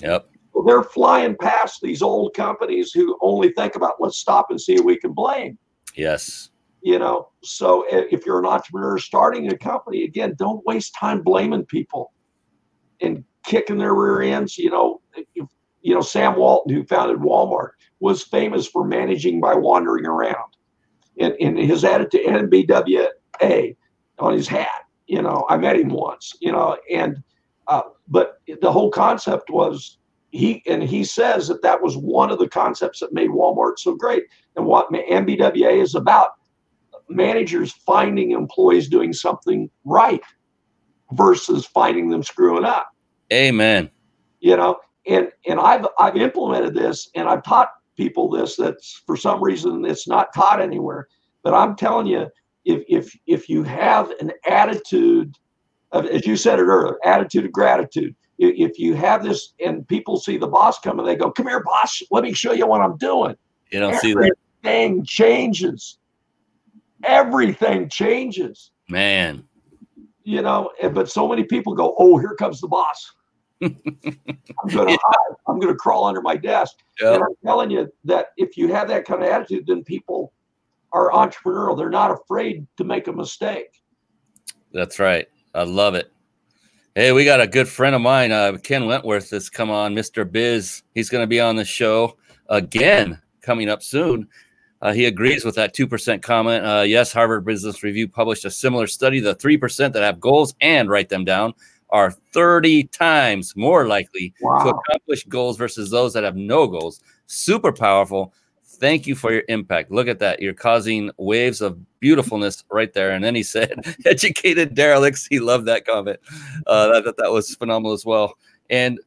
Yep. Well, they're flying past these old companies who only think about let's stop and see who we can blame. Yes you know? So if you're an entrepreneur starting a company again don't waste time blaming people and kicking their rear ends you know? You know sam walton who founded walmart was famous for managing by wandering around and, and his attitude MBWA on his hat you know? I met him once you know? And uh, but the whole concept was he and he says that that was one of the concepts that made walmart so great and what MBWA is about managers finding employees doing something right versus finding them screwing up. Amen. You know, and and I've I've implemented this and I've taught people this that's for some reason it's not taught anywhere. But I'm telling you, if if if you have an attitude of as you said it earlier, attitude of gratitude. If you have this and people see the boss coming, they go, Come here, boss, let me show you what I'm doing. You don't Everything see that. Everything changes everything changes. Man. You know, but so many people go, oh, here comes the boss. I'm gonna hide. I'm gonna crawl under my desk. Yep. And I'm telling you that if you have that kind of attitude, then people are entrepreneurial. They're not afraid to make a mistake. That's right. I love it. Hey, we got a good friend of mine, uh, Ken Wentworth, that's come on, Mr. Biz. He's going to be on the show again coming up soon. Uh, he agrees with that 2% comment. Uh, yes, Harvard Business Review published a similar study. The 3% that have goals and write them down are 30 times more likely wow. to accomplish goals versus those that have no goals. Super powerful. Thank you for your impact. Look at that. You're causing waves of beautifulness right there. And then he said, educated derelicts. He loved that comment. Uh, that, that was phenomenal as well. And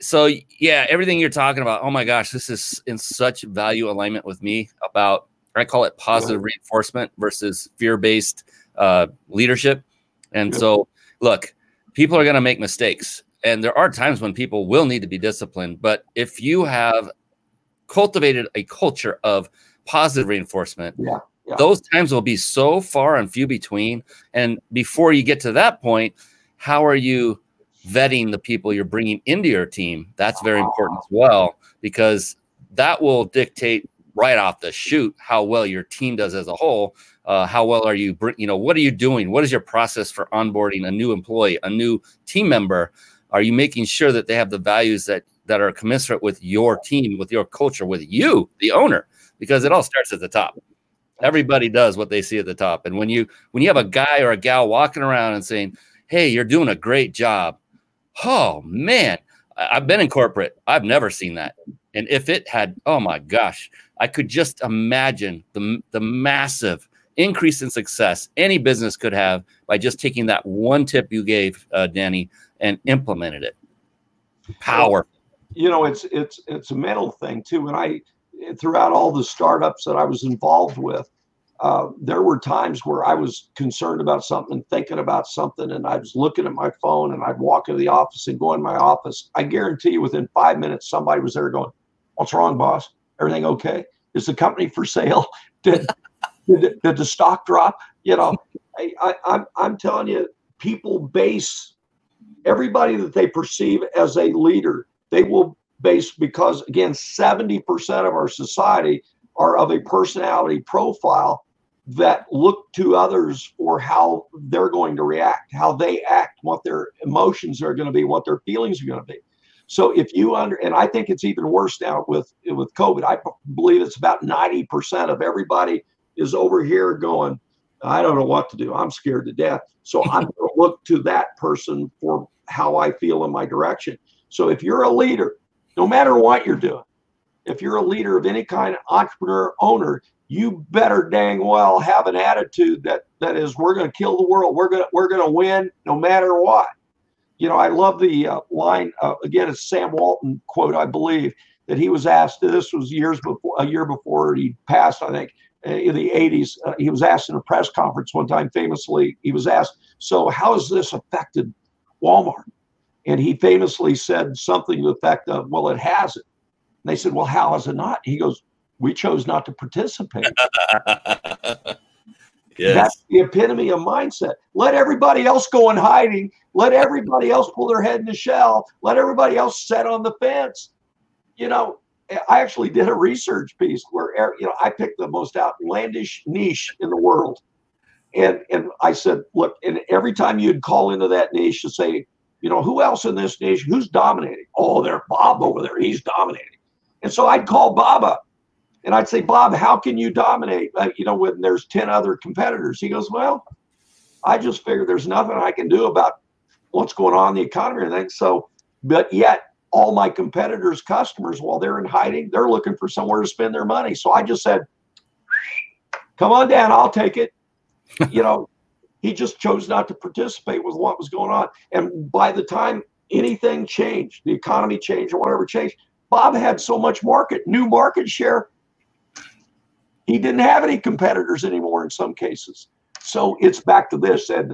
so yeah, everything you're talking about, oh my gosh, this is in such value alignment with me about I call it positive reinforcement versus fear-based uh, leadership. And so look, people are going to make mistakes and there are times when people will need to be disciplined, but if you have cultivated a culture of positive reinforcement, yeah. yeah. those times will be so far and few between. And before you get to that point, how are you vetting the people you're bringing into your team? That's very important as well, because that will dictate right off the shoot how well your team does as a whole. Uh, how well are you, you know, what are you doing? What is your process for onboarding a new employee, a new team member? Are you making sure that they have the values that that are commensurate with your team, with your culture, with you, the owner? Because it all starts at the top. Everybody does what they see at the top. And when you when you have a guy or a gal walking around and saying, "Hey, you're doing a great job," oh man, I've been in corporate. I've never seen that. And if it had, oh my gosh, I could just imagine the the massive increase in success any business could have by just taking that one tip you gave, uh, Danny, and implemented it. Power. You know, it's it's it's a mental thing too. And I, throughout all the startups that I was involved with, uh, there were times where I was concerned about something, thinking about something, and I was looking at my phone, and I'd walk into the office and go in my office. I guarantee you, within five minutes, somebody was there going, "What's wrong, boss? Everything okay? Is the company for sale? Did did, did the stock drop? You know, I, I, I'm I'm telling you, people base everybody that they perceive as a leader, they will base because again, 70% of our society are of a personality profile that look to others for how they're going to react, how they act, what their emotions are going to be, what their feelings are going to be. So if you under, and I think it's even worse now with with COVID. I believe it's about 90% of everybody is over here going, I don't know what to do. I'm scared to death. So I'm going to look to that person for how I feel in my direction. So if you're a leader, no matter what you're doing, if you're a leader of any kind entrepreneur owner, you better dang well have an attitude that that is we're going to kill the world. We're going to we're going to win no matter what. You know, I love the uh, line uh, again. It's Sam Walton quote, I believe, that he was asked. This was years before a year before he passed, I think uh, in the 80s. Uh, he was asked in a press conference one time, famously, he was asked, So, how has this affected Walmart? And he famously said something to the effect of, Well, it hasn't. And they said, Well, how is it not? He goes, We chose not to participate. yes. That's the epitome of mindset. Let everybody else go in hiding. Let everybody else pull their head in the shell. Let everybody else sit on the fence. You know, I actually did a research piece where er, you know I picked the most outlandish niche in the world, and and I said, look, and every time you'd call into that niche to say, you know, who else in this niche, who's dominating? Oh, there's Bob over there, he's dominating, and so I'd call Baba and I'd say, Bob, how can you dominate? Uh, you know, when there's ten other competitors, he goes, well, I just figured there's nothing I can do about what's going on in the economy and things. So, but yet all my competitors' customers, while they're in hiding, they're looking for somewhere to spend their money. So I just said, come on down, I'll take it. you know, he just chose not to participate with what was going on. And by the time anything changed, the economy changed or whatever changed, Bob had so much market, new market share. He didn't have any competitors anymore in some cases. So it's back to this, and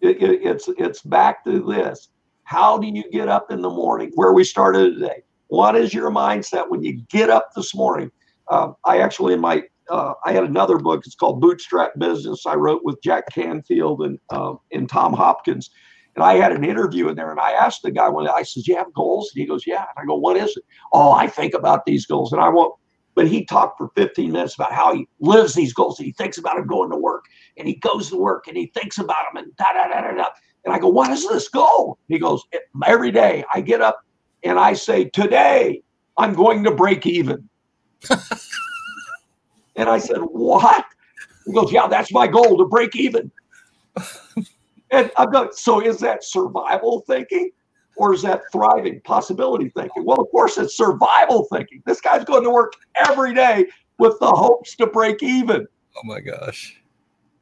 it, it, it's it's back to this how do you get up in the morning? Where we started today. What is your mindset when you get up this morning? Uh, I actually, in my, uh, I had another book. It's called Bootstrap Business. I wrote with Jack Canfield and uh, and Tom Hopkins. And I had an interview in there, and I asked the guy one. I said, "Do you have goals?" And he goes, "Yeah." And I go, "What is it?" Oh, I think about these goals, and I want. But he talked for 15 minutes about how he lives these goals. And he thinks about him going to work, and he goes to work, and he thinks about them, and da da da da da. And I go, what is this goal? He goes, every day I get up and I say, today I'm going to break even. and I said, what? He goes, yeah, that's my goal to break even. and I'm going, so is that survival thinking? Or is that thriving possibility thinking? Well, of course, it's survival thinking. This guy's going to work every day with the hopes to break even. Oh my gosh.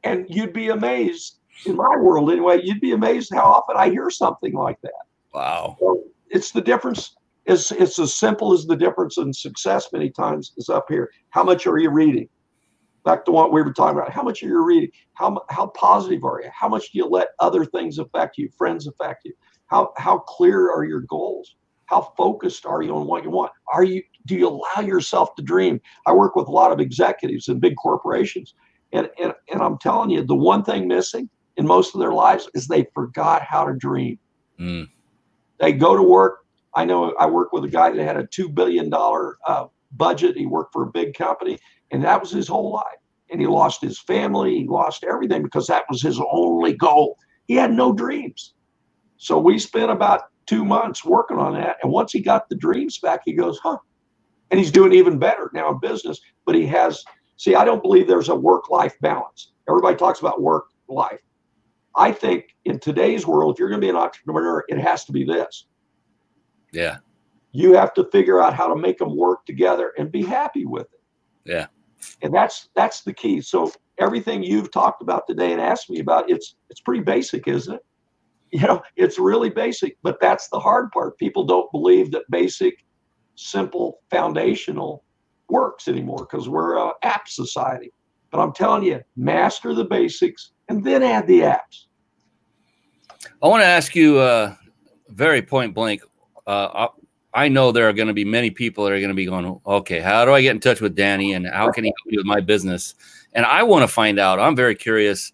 And you'd be amazed in my world anyway, you'd be amazed how often I hear something like that. Wow. So it's the difference. It's, it's as simple as the difference in success many times is up here. How much are you reading? Back to what we were talking about. How much are you reading? How, how positive are you? How much do you let other things affect you? Friends affect you? How, how clear are your goals? How focused are you on what you want? Are you do you allow yourself to dream? I work with a lot of executives in big corporations And, and, and I'm telling you, the one thing missing in most of their lives is they forgot how to dream. Mm. They go to work. I know I work with a guy that had a $2 billion uh, budget. He worked for a big company, and that was his whole life. And he lost his family, he lost everything because that was his only goal. He had no dreams. So we spent about two months working on that. And once he got the dreams back, he goes, huh. And he's doing even better now in business. But he has, see, I don't believe there's a work life balance. Everybody talks about work life. I think in today's world, if you're going to be an entrepreneur, it has to be this. Yeah. You have to figure out how to make them work together and be happy with it. Yeah. And that's that's the key. So everything you've talked about today and asked me about, it's it's pretty basic, isn't it? You know, it's really basic, but that's the hard part. People don't believe that basic, simple, foundational works anymore because we're a app society. But I'm telling you, master the basics and then add the apps. I want to ask you uh, very point blank. Uh, I know there are going to be many people that are going to be going, okay, how do I get in touch with Danny and how can he help me with my business? And I want to find out. I'm very curious.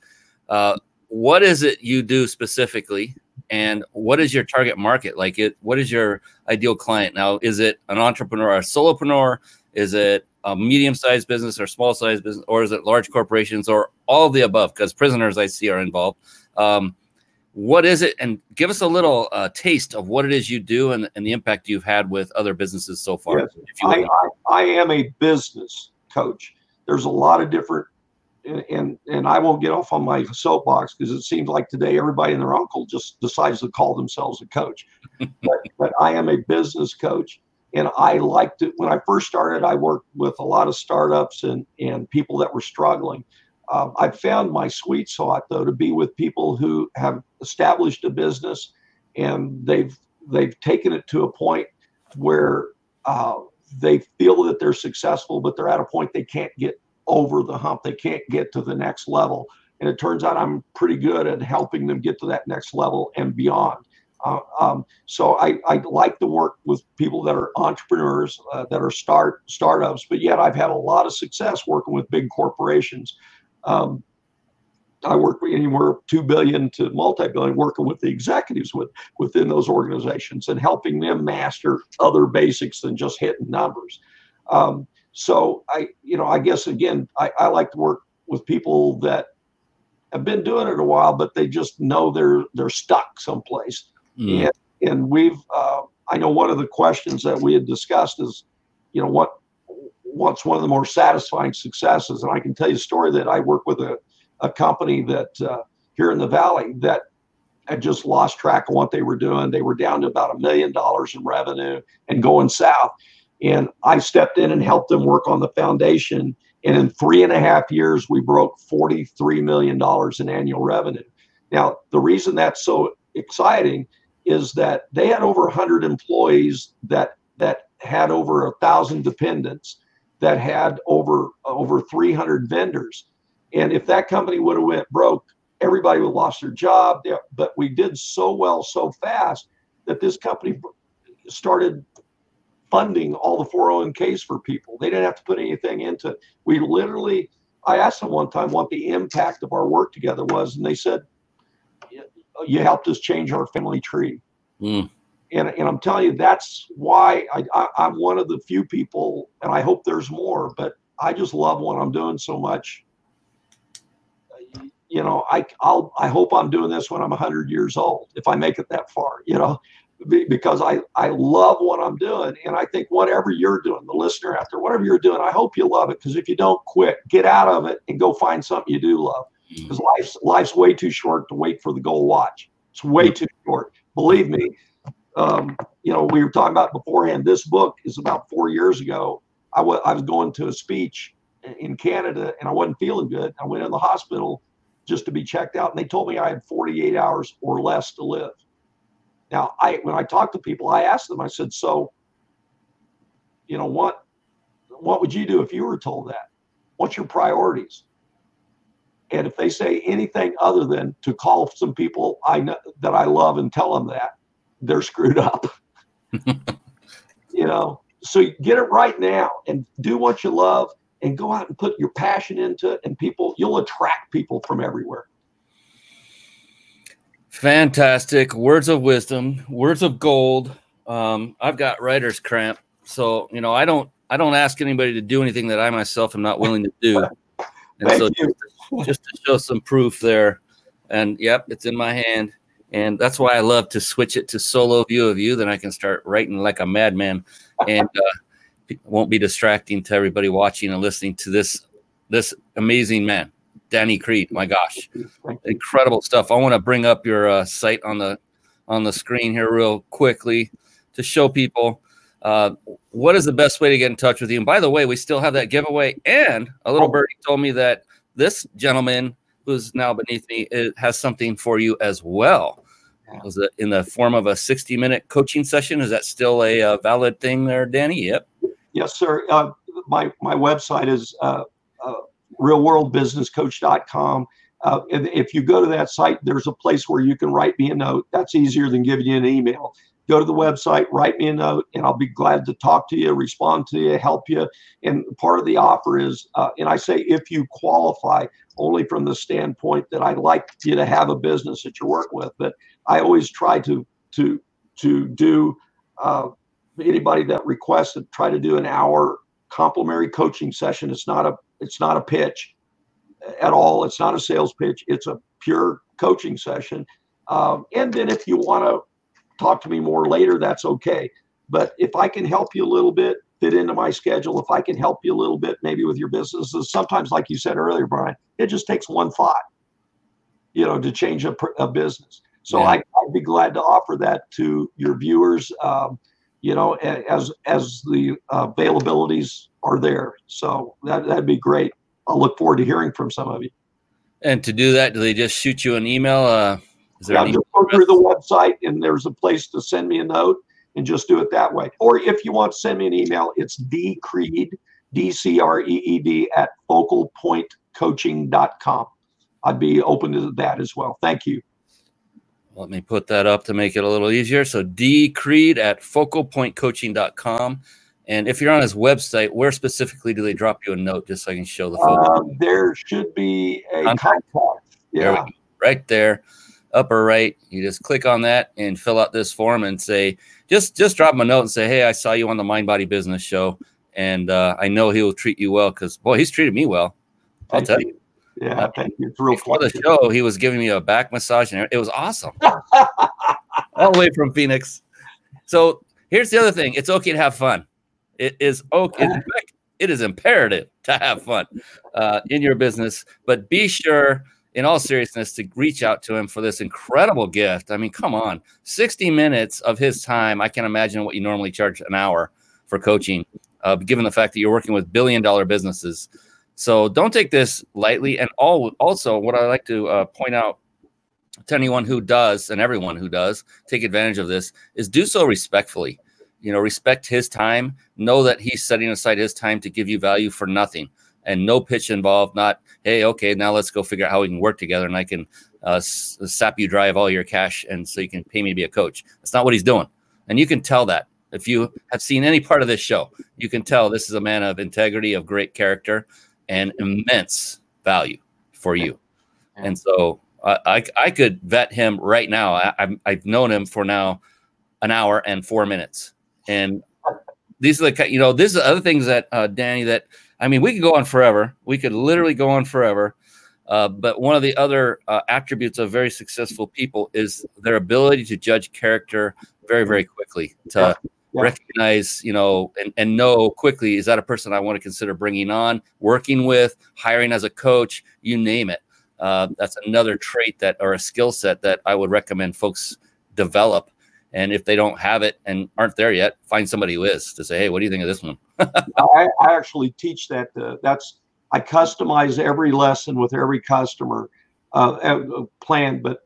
Uh, what is it you do specifically? And what is your target market? Like, it, what is your ideal client? Now, is it an entrepreneur or a solopreneur? Is it a medium-sized business or small-sized business, or is it large corporations, or all the above? Because prisoners I see are involved. Um, what is it? And give us a little uh, taste of what it is you do and, and the impact you've had with other businesses so far. Yes. I, I, I, am a business coach. There's a lot of different, and, and, and I won't get off on my soapbox because it seems like today everybody and their uncle just decides to call themselves a coach. but, but I am a business coach and I liked it when I first started. I worked with a lot of startups and and people that were struggling. Um, I found my sweet spot though to be with people who have established a business and they've they've taken it to a point where uh, they feel that they're successful, but they're at a point they can't get over the hump. They can't get to the next level. And it turns out I'm pretty good at helping them get to that next level and beyond. Uh, um, so I, I like to work with people that are entrepreneurs, uh, that are start startups, but yet I've had a lot of success working with big corporations. Um, I work anywhere two billion to multi-billion, working with the executives with within those organizations and helping them master other basics than just hitting numbers. Um, so I, you know, I guess again, I, I like to work with people that have been doing it a while, but they just know they're they're stuck someplace Mm. And, and we've, uh, I know one of the questions that we had discussed is, you know, what what's one of the more satisfying successes? And I can tell you a story that I work with a, a company that uh, here in the valley that had just lost track of what they were doing. They were down to about a million dollars in revenue and going south. And I stepped in and helped them work on the foundation. And in three and a half years, we broke $43 million in annual revenue. Now, the reason that's so exciting is that they had over 100 employees that that had over a thousand dependents that had over over 300 vendors and if that company would have went broke everybody would have lost their job but we did so well so fast that this company started funding all the 401ks for people they didn't have to put anything into it we literally i asked them one time what the impact of our work together was and they said you helped us change our family tree. Mm. And, and I'm telling you, that's why I, I, I'm one of the few people, and I hope there's more, but I just love what I'm doing so much. You know, I I'll I hope I'm doing this when I'm 100 years old, if I make it that far. You know, because I I love what I'm doing, and I think whatever you're doing, the listener out there, whatever you're doing, I hope you love it. Because if you don't quit, get out of it and go find something you do love mm. because life's life's way too short to wait for the gold watch. It's way too short. Believe me. Um, you know, we were talking about beforehand. This book is about four years ago. I, w- I was going to a speech in Canada and I wasn't feeling good. I went in the hospital just to be checked out, and they told me I had 48 hours or less to live. Now, I when I talked to people, I asked them. I said, "So, you know what? What would you do if you were told that? What's your priorities?" And if they say anything other than to call some people I know that I love and tell them that, they're screwed up. you know, so get it right now and do what you love and go out and put your passion into it and people you'll attract people from everywhere. Fantastic. Words of wisdom words of gold. Um, i've got writer's cramp. So you know i don't i don't ask anybody to do anything that i myself am not willing to do. And Thank so you. just, just to show some proof there. And yep it's in my hand and that's why i love to switch it to solo view of you. Then i can start writing like a madman and uh, won't be distracting to everybody watching and listening to this this amazing man danny creed. My gosh. Incredible stuff. I want to bring up your uh, site on the on the screen here real quickly to show people uh, what is the best way to get in touch with you? And by the way we still have that giveaway. And a little birdie told me that this gentleman who's now beneath me it has something for you as well was it in the form of a 60 minute coaching session is that still a uh, valid thing there danny yep Yes, sir. Uh, my my website is uh, uh, realworldbusinesscoach.com. Uh, if, if you go to that site, there's a place where you can write me a note. That's easier than giving you an email. Go to the website, write me a note, and I'll be glad to talk to you, respond to you, help you. And part of the offer is, uh, and I say if you qualify, only from the standpoint that I'd like you to have a business that you work with. But I always try to to to do. Uh, anybody that requests to try to do an hour complimentary coaching session it's not a it's not a pitch at all it's not a sales pitch it's a pure coaching session um, and then if you want to talk to me more later that's okay but if i can help you a little bit fit into my schedule if i can help you a little bit maybe with your businesses sometimes like you said earlier brian it just takes one thought you know to change a, a business so Yeah. I, i'd be glad to offer that to your viewers um, you know, as as the uh, availabilities are there. So that that'd be great. I'll look forward to hearing from some of you. and to do that do they just shoot you an email uh is there Yeah, just go through the website, and there's a place to send me a note, and just do it that way. Or if you want to send me an email, it's dcreed, d c r e e d at focalpointcoaching.com. I'd be open to that as well. Thank you. Let me put that up to make it a little easier. So D Creed at focalpointcoaching.com. And if you're on his website, where specifically do they drop you a note just so I can show the folks? Uh, there should be a Contact. contact. There Yeah. go. right there, upper right. You just click on that and fill out this form and say, just just drop him a note and say, hey, I saw you on the Mind Body Business Show, and uh, I know he will treat you well because boy, he's treated me well. I'll Thank tell you. Yeah, thank you. It's real Before the show, he was giving me a back massage, and it was awesome. all the way from Phoenix. So here's the other thing: it's okay to have fun. It is okay. It is imperative to have fun uh, in your business, but be sure, in all seriousness, to reach out to him for this incredible gift. I mean, come on, 60 minutes of his time. I can't imagine what you normally charge an hour for coaching, uh, given the fact that you're working with billion-dollar businesses. So don't take this lightly. And all also, what I like to uh, point out to anyone who does and everyone who does take advantage of this is do so respectfully. You know, respect his time. Know that he's setting aside his time to give you value for nothing and no pitch involved. Not, hey, okay, now let's go figure out how we can work together and I can uh, sap you dry of all your cash and so you can pay me to be a coach. That's not what he's doing. And you can tell that. If you have seen any part of this show, you can tell this is a man of integrity, of great character, and immense value for you. And so I, I, I could vet him right now. I, I've known him for now an hour and four minutes. And these are the, you know, these are other things that, uh, Danny, that, I mean, we could go on forever. We could literally go on forever. Uh, but one of the other uh, attributes of very successful people is their ability to judge character very, very quickly, to Yeah. Yeah. recognize, you know, and, and know quickly is that a person I want to consider bringing on, working with, hiring as a coach, you name it. Uh, that's another trait that or a skill set that I would recommend folks develop. And if they don't have it and aren't there yet, find somebody who is to say, hey, what do you think of this one? I, I actually teach that. Uh, that's I customize every lesson with every customer uh, uh, plan, but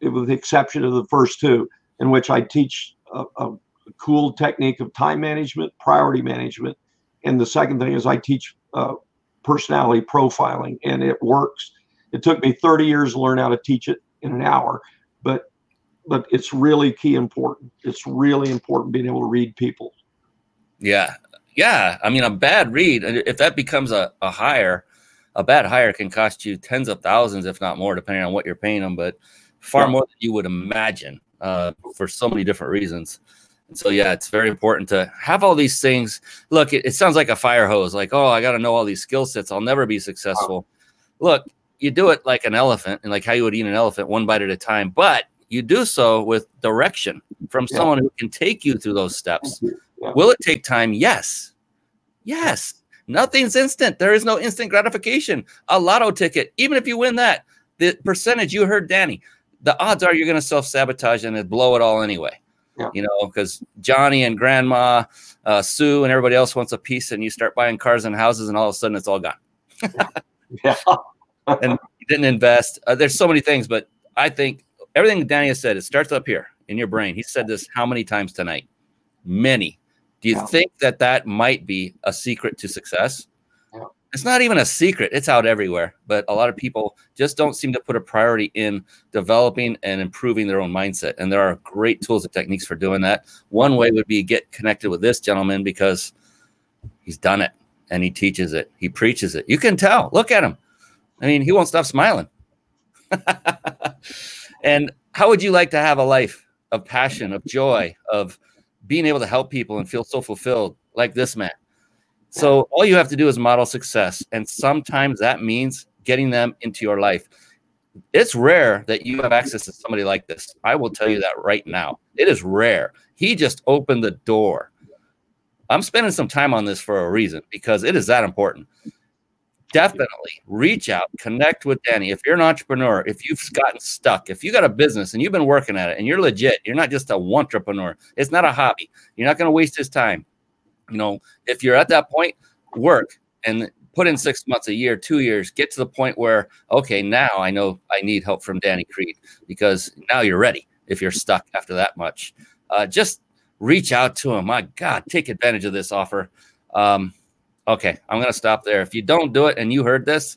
with the exception of the first two, in which I teach a, a cool technique of time management, priority management, and the second thing is I teach uh, personality profiling, and it works. It took me 30 years to learn how to teach it in an hour, but but it's really key important. It's really important being able to read people. Yeah. Yeah, I mean, a bad read, if that becomes a, a hire, a bad hire can cost you tens of thousands, if not more, depending on what you're paying them, but far more than you would imagine uh, for so many different reasons. And so, yeah, it's very important to have all these things. Look, it, it sounds like a fire hose, like, oh, I got to know all these skill sets. I'll never be successful. Look, you do it like an elephant and like how you would eat an elephant one bite at a time, but you do so with direction from yeah. someone who can take you through those steps. Yeah. Will it take time? Yes. Yes. Nothing's instant. There is no instant gratification. A lotto ticket, even if you win that, the percentage you heard Danny, the odds are you're going to self sabotage and blow it all anyway. Yeah. You know, because Johnny and Grandma, uh, Sue, and everybody else wants a piece, and you start buying cars and houses, and all of a sudden it's all gone. yeah. and you didn't invest. Uh, there's so many things, but I think everything Danny has said, it starts up here in your brain. He said this how many times tonight? Many. Do you yeah. think that that might be a secret to success? Yeah. It's not even a secret. It's out everywhere. But a lot of people just don't seem to put a priority in developing and improving their own mindset. And there are great tools and techniques for doing that. One way would be get connected with this gentleman because he's done it and he teaches it. He preaches it. You can tell. Look at him. I mean, he won't stop smiling. and how would you like to have a life of passion, of joy, of being able to help people and feel so fulfilled like this man. So all you have to do is model success. And sometimes that means getting them into your life. It's rare that you have access to somebody like this. I will tell you that right now. It is rare. He just opened the door. I'm spending some time on this for a reason because it is that important definitely reach out, connect with Danny. If you're an entrepreneur, if you've gotten stuck, if you got a business and you've been working at it and you're legit, you're not just a entrepreneur. It's not a hobby. You're not going to waste his time. You know, if you're at that point, work and put in six months, a year, two years, get to the point where, okay, now I know I need help from Danny Creed because now you're ready if you're stuck after that much. Uh, just reach out to him. My God, take advantage of this offer. Um, Okay, I'm gonna stop there. If you don't do it and you heard this,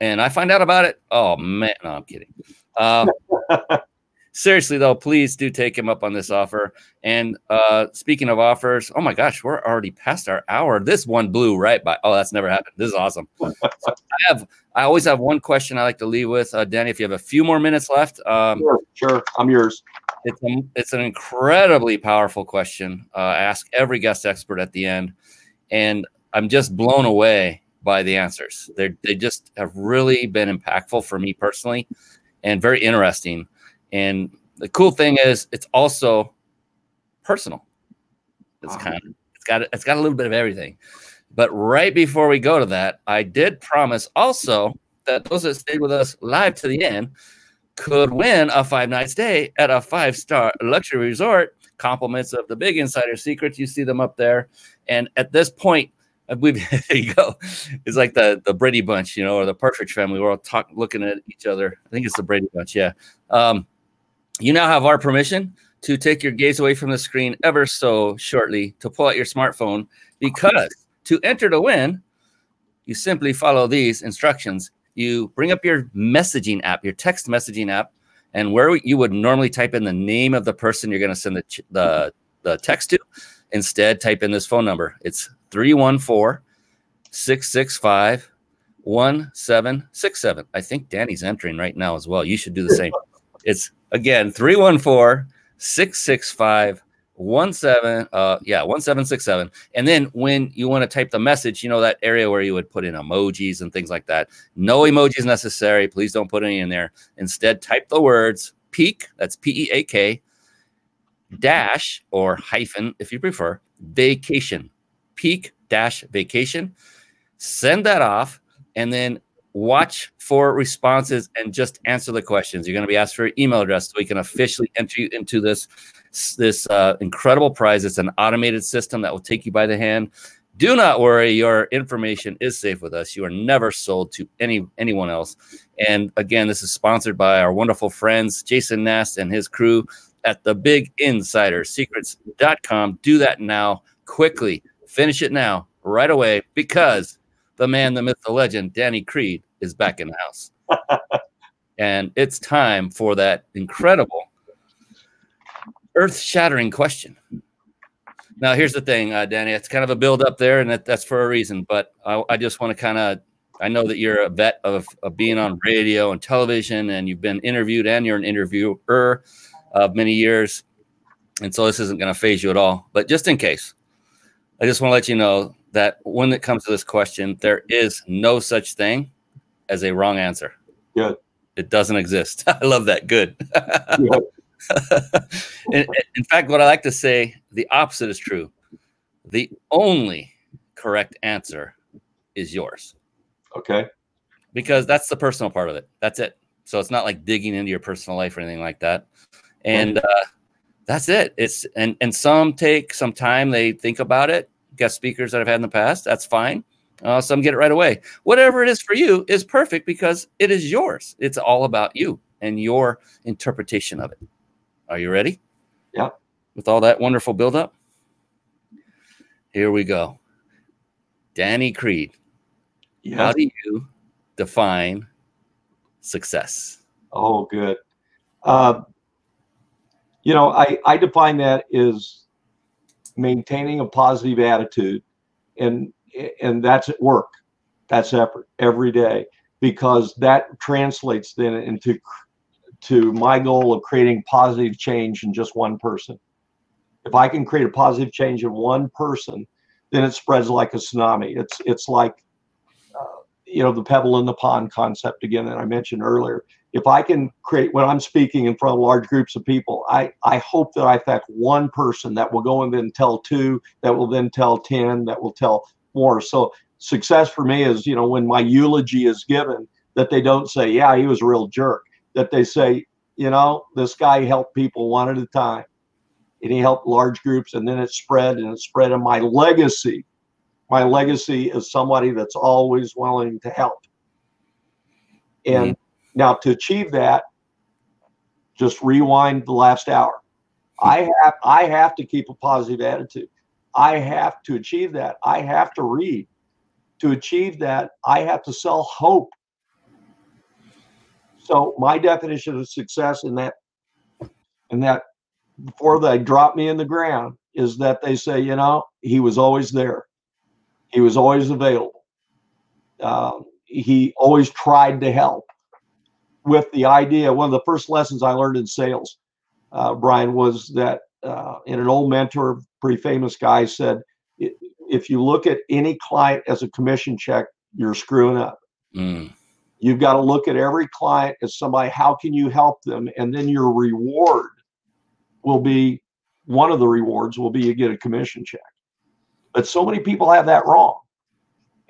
and I find out about it, oh man, no, I'm kidding. Um, seriously though, please do take him up on this offer. And uh, speaking of offers, oh my gosh, we're already past our hour. This one blew right by. Oh, that's never happened. This is awesome. so I have, I always have one question I like to leave with, uh, Danny. If you have a few more minutes left, um, sure, sure, I'm yours. It's a, it's an incredibly powerful question. Uh, I ask every guest expert at the end, and I'm just blown away by the answers. They they just have really been impactful for me personally, and very interesting. And the cool thing is, it's also personal. It's kind of it's got it's got a little bit of everything. But right before we go to that, I did promise also that those that stayed with us live to the end could win a five night stay at a five star luxury resort. Compliments of the big insider secrets. You see them up there. And at this point, we there you go. It's like the the Brady Bunch, you know, or the Partridge Family. We're all talking, looking at each other. I think it's the Brady Bunch. Yeah. Um, you now have our permission to take your gaze away from the screen ever so shortly to pull out your smartphone because to enter to win, you simply follow these instructions. You bring up your messaging app, your text messaging app, and where you would normally type in the name of the person you're going to send the, the the text to, instead type in this phone number. It's 314 665 1767. I think Danny's entering right now as well. You should do the same. It's again 314 665 17 uh yeah 1767 and then when you want to type the message you know that area where you would put in emojis and things like that no emojis necessary please don't put any in there instead type the words peak that's p-e-a-k dash or hyphen if you prefer vacation peak dash vacation. Send that off and then watch for responses and just answer the questions. You're going to be asked for your email address so we can officially enter you into this this uh, incredible prize. It's an automated system that will take you by the hand. Do not worry, your information is safe with us. You are never sold to any anyone else. And again, this is sponsored by our wonderful friends Jason Nast and his crew at the Big Insider Secrets.com. Do that now quickly Finish it now, right away, because the man, the myth, the legend, Danny Creed, is back in the house. and it's time for that incredible, earth shattering question Now, here's the thing, uh, Danny. It's kind of a build up there, and that, that's for a reason. But I, I just want to kind of, I know that you're a vet of, of being on radio and television, and you've been interviewed, and you're an interviewer of many years. And so this isn't going to faze you at all. But just in case, I just want to let you know that when it comes to this question, there is no such thing as a wrong answer. Good. It doesn't exist. I love that. Good. in, in fact, what I like to say, the opposite is true. The only correct answer is yours. Okay. Because that's the personal part of it. That's it. So it's not like digging into your personal life or anything like that. And uh, that's it. It's and and some take some time. They think about it. Guest speakers that I've had in the past. That's fine. Uh, some get it right away. Whatever it is for you is perfect because it is yours. It's all about you and your interpretation of it. Are you ready? Yeah. With all that wonderful buildup, here we go. Danny Creed. Yeah. How do you define success? Oh, good. Uh, you know, I, I define that as maintaining a positive attitude and and that's at work. That's effort every day because that translates then into to my goal of creating positive change in just one person. If i can create a positive change in one person then it spreads like a tsunami. It's it's like uh, you know the pebble in the pond concept again that i mentioned earlier if i can create when i'm speaking in front of large groups of people i i hope that i affect one person that will go and then tell two that will then tell 10 that will tell more. So success for me is, you know, when my eulogy is given, that they don't say, yeah, he was a real jerk. That they say, you know, this guy helped people one at a time. And he helped large groups and then it spread and it spread. And my legacy, my legacy is somebody that's always willing to help. And mm-hmm. Now to achieve that, just rewind the last hour. I have I have to keep a positive attitude. I have to achieve that. I have to read. To achieve that, I have to sell hope. So my definition of success in that, in that, before they drop me in the ground, is that they say, you know, he was always there. He was always available. Um, he always tried to help. With the idea, one of the first lessons I learned in sales, uh, Brian, was that uh, and an old mentor, pretty famous guy, said, if you look at any client as a commission check, you're screwing up. Mm. You've got to look at every client as somebody, how can you help them? And then your reward will be one of the rewards will be you get a commission check. But so many people have that wrong.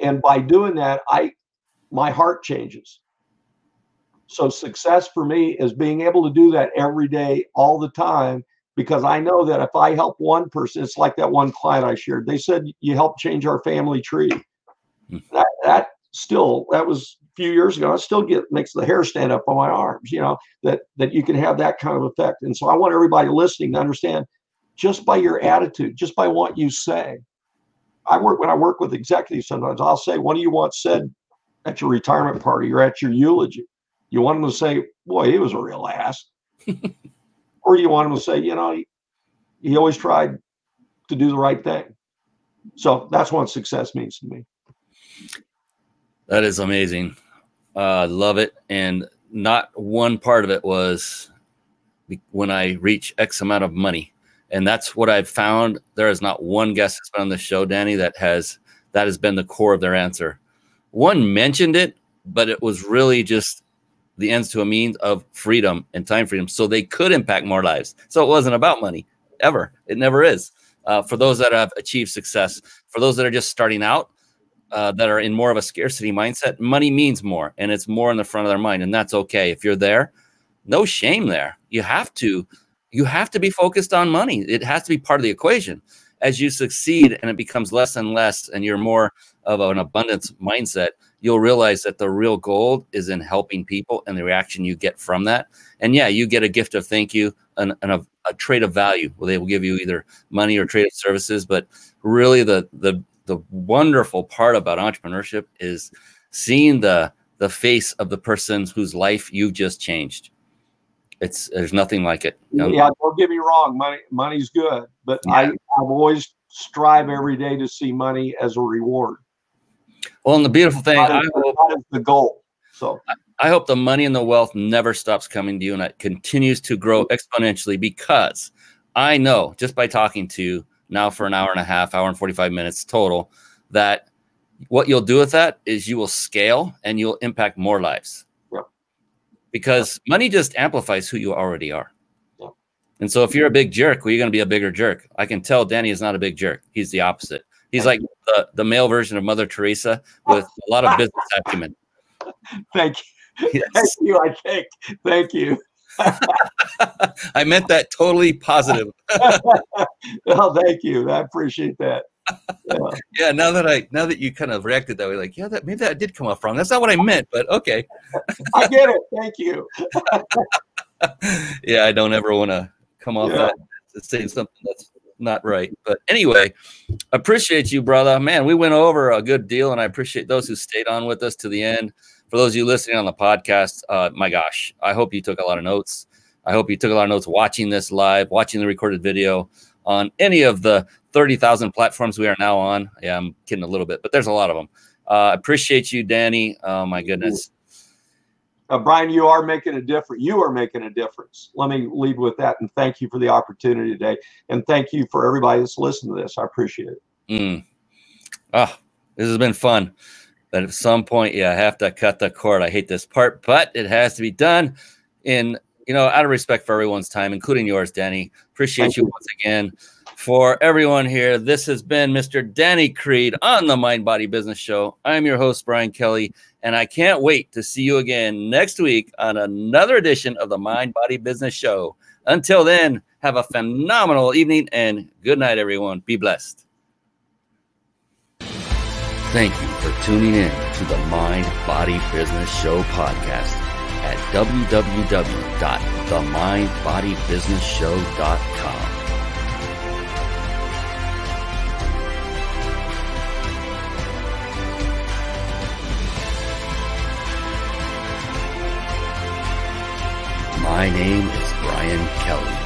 And by doing that, I my heart changes. So success for me is being able to do that every day, all the time, because I know that if I help one person, it's like that one client I shared. They said you helped change our family tree. Hmm. That, that still that was a few years ago. I still get makes the hair stand up on my arms. You know that that you can have that kind of effect. And so I want everybody listening to understand just by your attitude, just by what you say. I work when I work with executives. Sometimes I'll say, "What do you want said at your retirement party or at your eulogy?" You want them to say, "Boy, he was a real ass." or you want him to say, you know, he, he always tried to do the right thing. So that's what success means to me. That is amazing. I uh, love it. And not one part of it was when I reach X amount of money. And that's what I've found. There is not one guest that's been on the show, Danny, that has that has been the core of their answer. One mentioned it, but it was really just the ends to a means of freedom and time freedom so they could impact more lives. So it wasn't about money ever. It never is. Uh, for those that have achieved success, for those that are just starting out, uh, that are in more of a scarcity mindset, money means more and it's more in the front of their mind. And that's okay. If you're there, no shame there. You have to, you have to be focused on money. It has to be part of the equation. As you succeed and it becomes less and less, and you're more of an abundance mindset, you'll realize that the real gold is in helping people and the reaction you get from that. And yeah, you get a gift of thank you and, and a, a trade of value where they will give you either money or trade of services. But really, the the the wonderful part about entrepreneurship is seeing the the face of the person whose life you've just changed. It's there's nothing like it. Yeah, don't get me wrong, money money's good, but yeah. I I've always strive every day to see money as a reward. Well, and the beautiful thing, I hope, the goal. So I hope the money and the wealth never stops coming to you and it continues to grow exponentially because I know just by talking to you now for an hour and a half, hour and 45 minutes total, that what you'll do with that is you will scale and you'll impact more lives. Yep. Because money just amplifies who you already are. Yep. And so if you're a big jerk, well, you're going to be a bigger jerk. I can tell Danny is not a big jerk. He's the opposite. He's like the, the male version of Mother Teresa with a lot of business acumen. Thank you. Yes. Thank you. I think. Thank you. I meant that totally positive. well, thank you. I appreciate that. Yeah. yeah. Now that I now that you kind of reacted that way, like, yeah, that maybe that did come off wrong. That's not what I meant, but okay. I get it. Thank you. yeah, I don't ever want to come off yeah. that to say something that's not right. But anyway, appreciate you, brother. Man, we went over a good deal, and I appreciate those who stayed on with us to the end. For those of you listening on the podcast, uh, my gosh, I hope you took a lot of notes. I hope you took a lot of notes watching this live, watching the recorded video on any of the 30,000 platforms we are now on. Yeah, I'm kidding a little bit, but there's a lot of them. Uh, appreciate you, Danny. Oh, my goodness uh, Brian, you are making a difference. You are making a difference. Let me leave with that and thank you for the opportunity today. And thank you for everybody that's listened to this. I appreciate it. Mm. Oh, this has been fun. But at some point, yeah, I have to cut the cord. I hate this part, but it has to be done in, you know, out of respect for everyone's time, including yours, Danny. Appreciate you, you once again. For everyone here, this has been Mr. Danny Creed on the Mind Body Business Show. I'm your host, Brian Kelly. And I can't wait to see you again next week on another edition of the Mind Body Business Show. Until then, have a phenomenal evening and good night, everyone. Be blessed. Thank you for tuning in to the Mind Body Business Show podcast at www.themindbodybusinessshow.com. My name is Brian Kelly.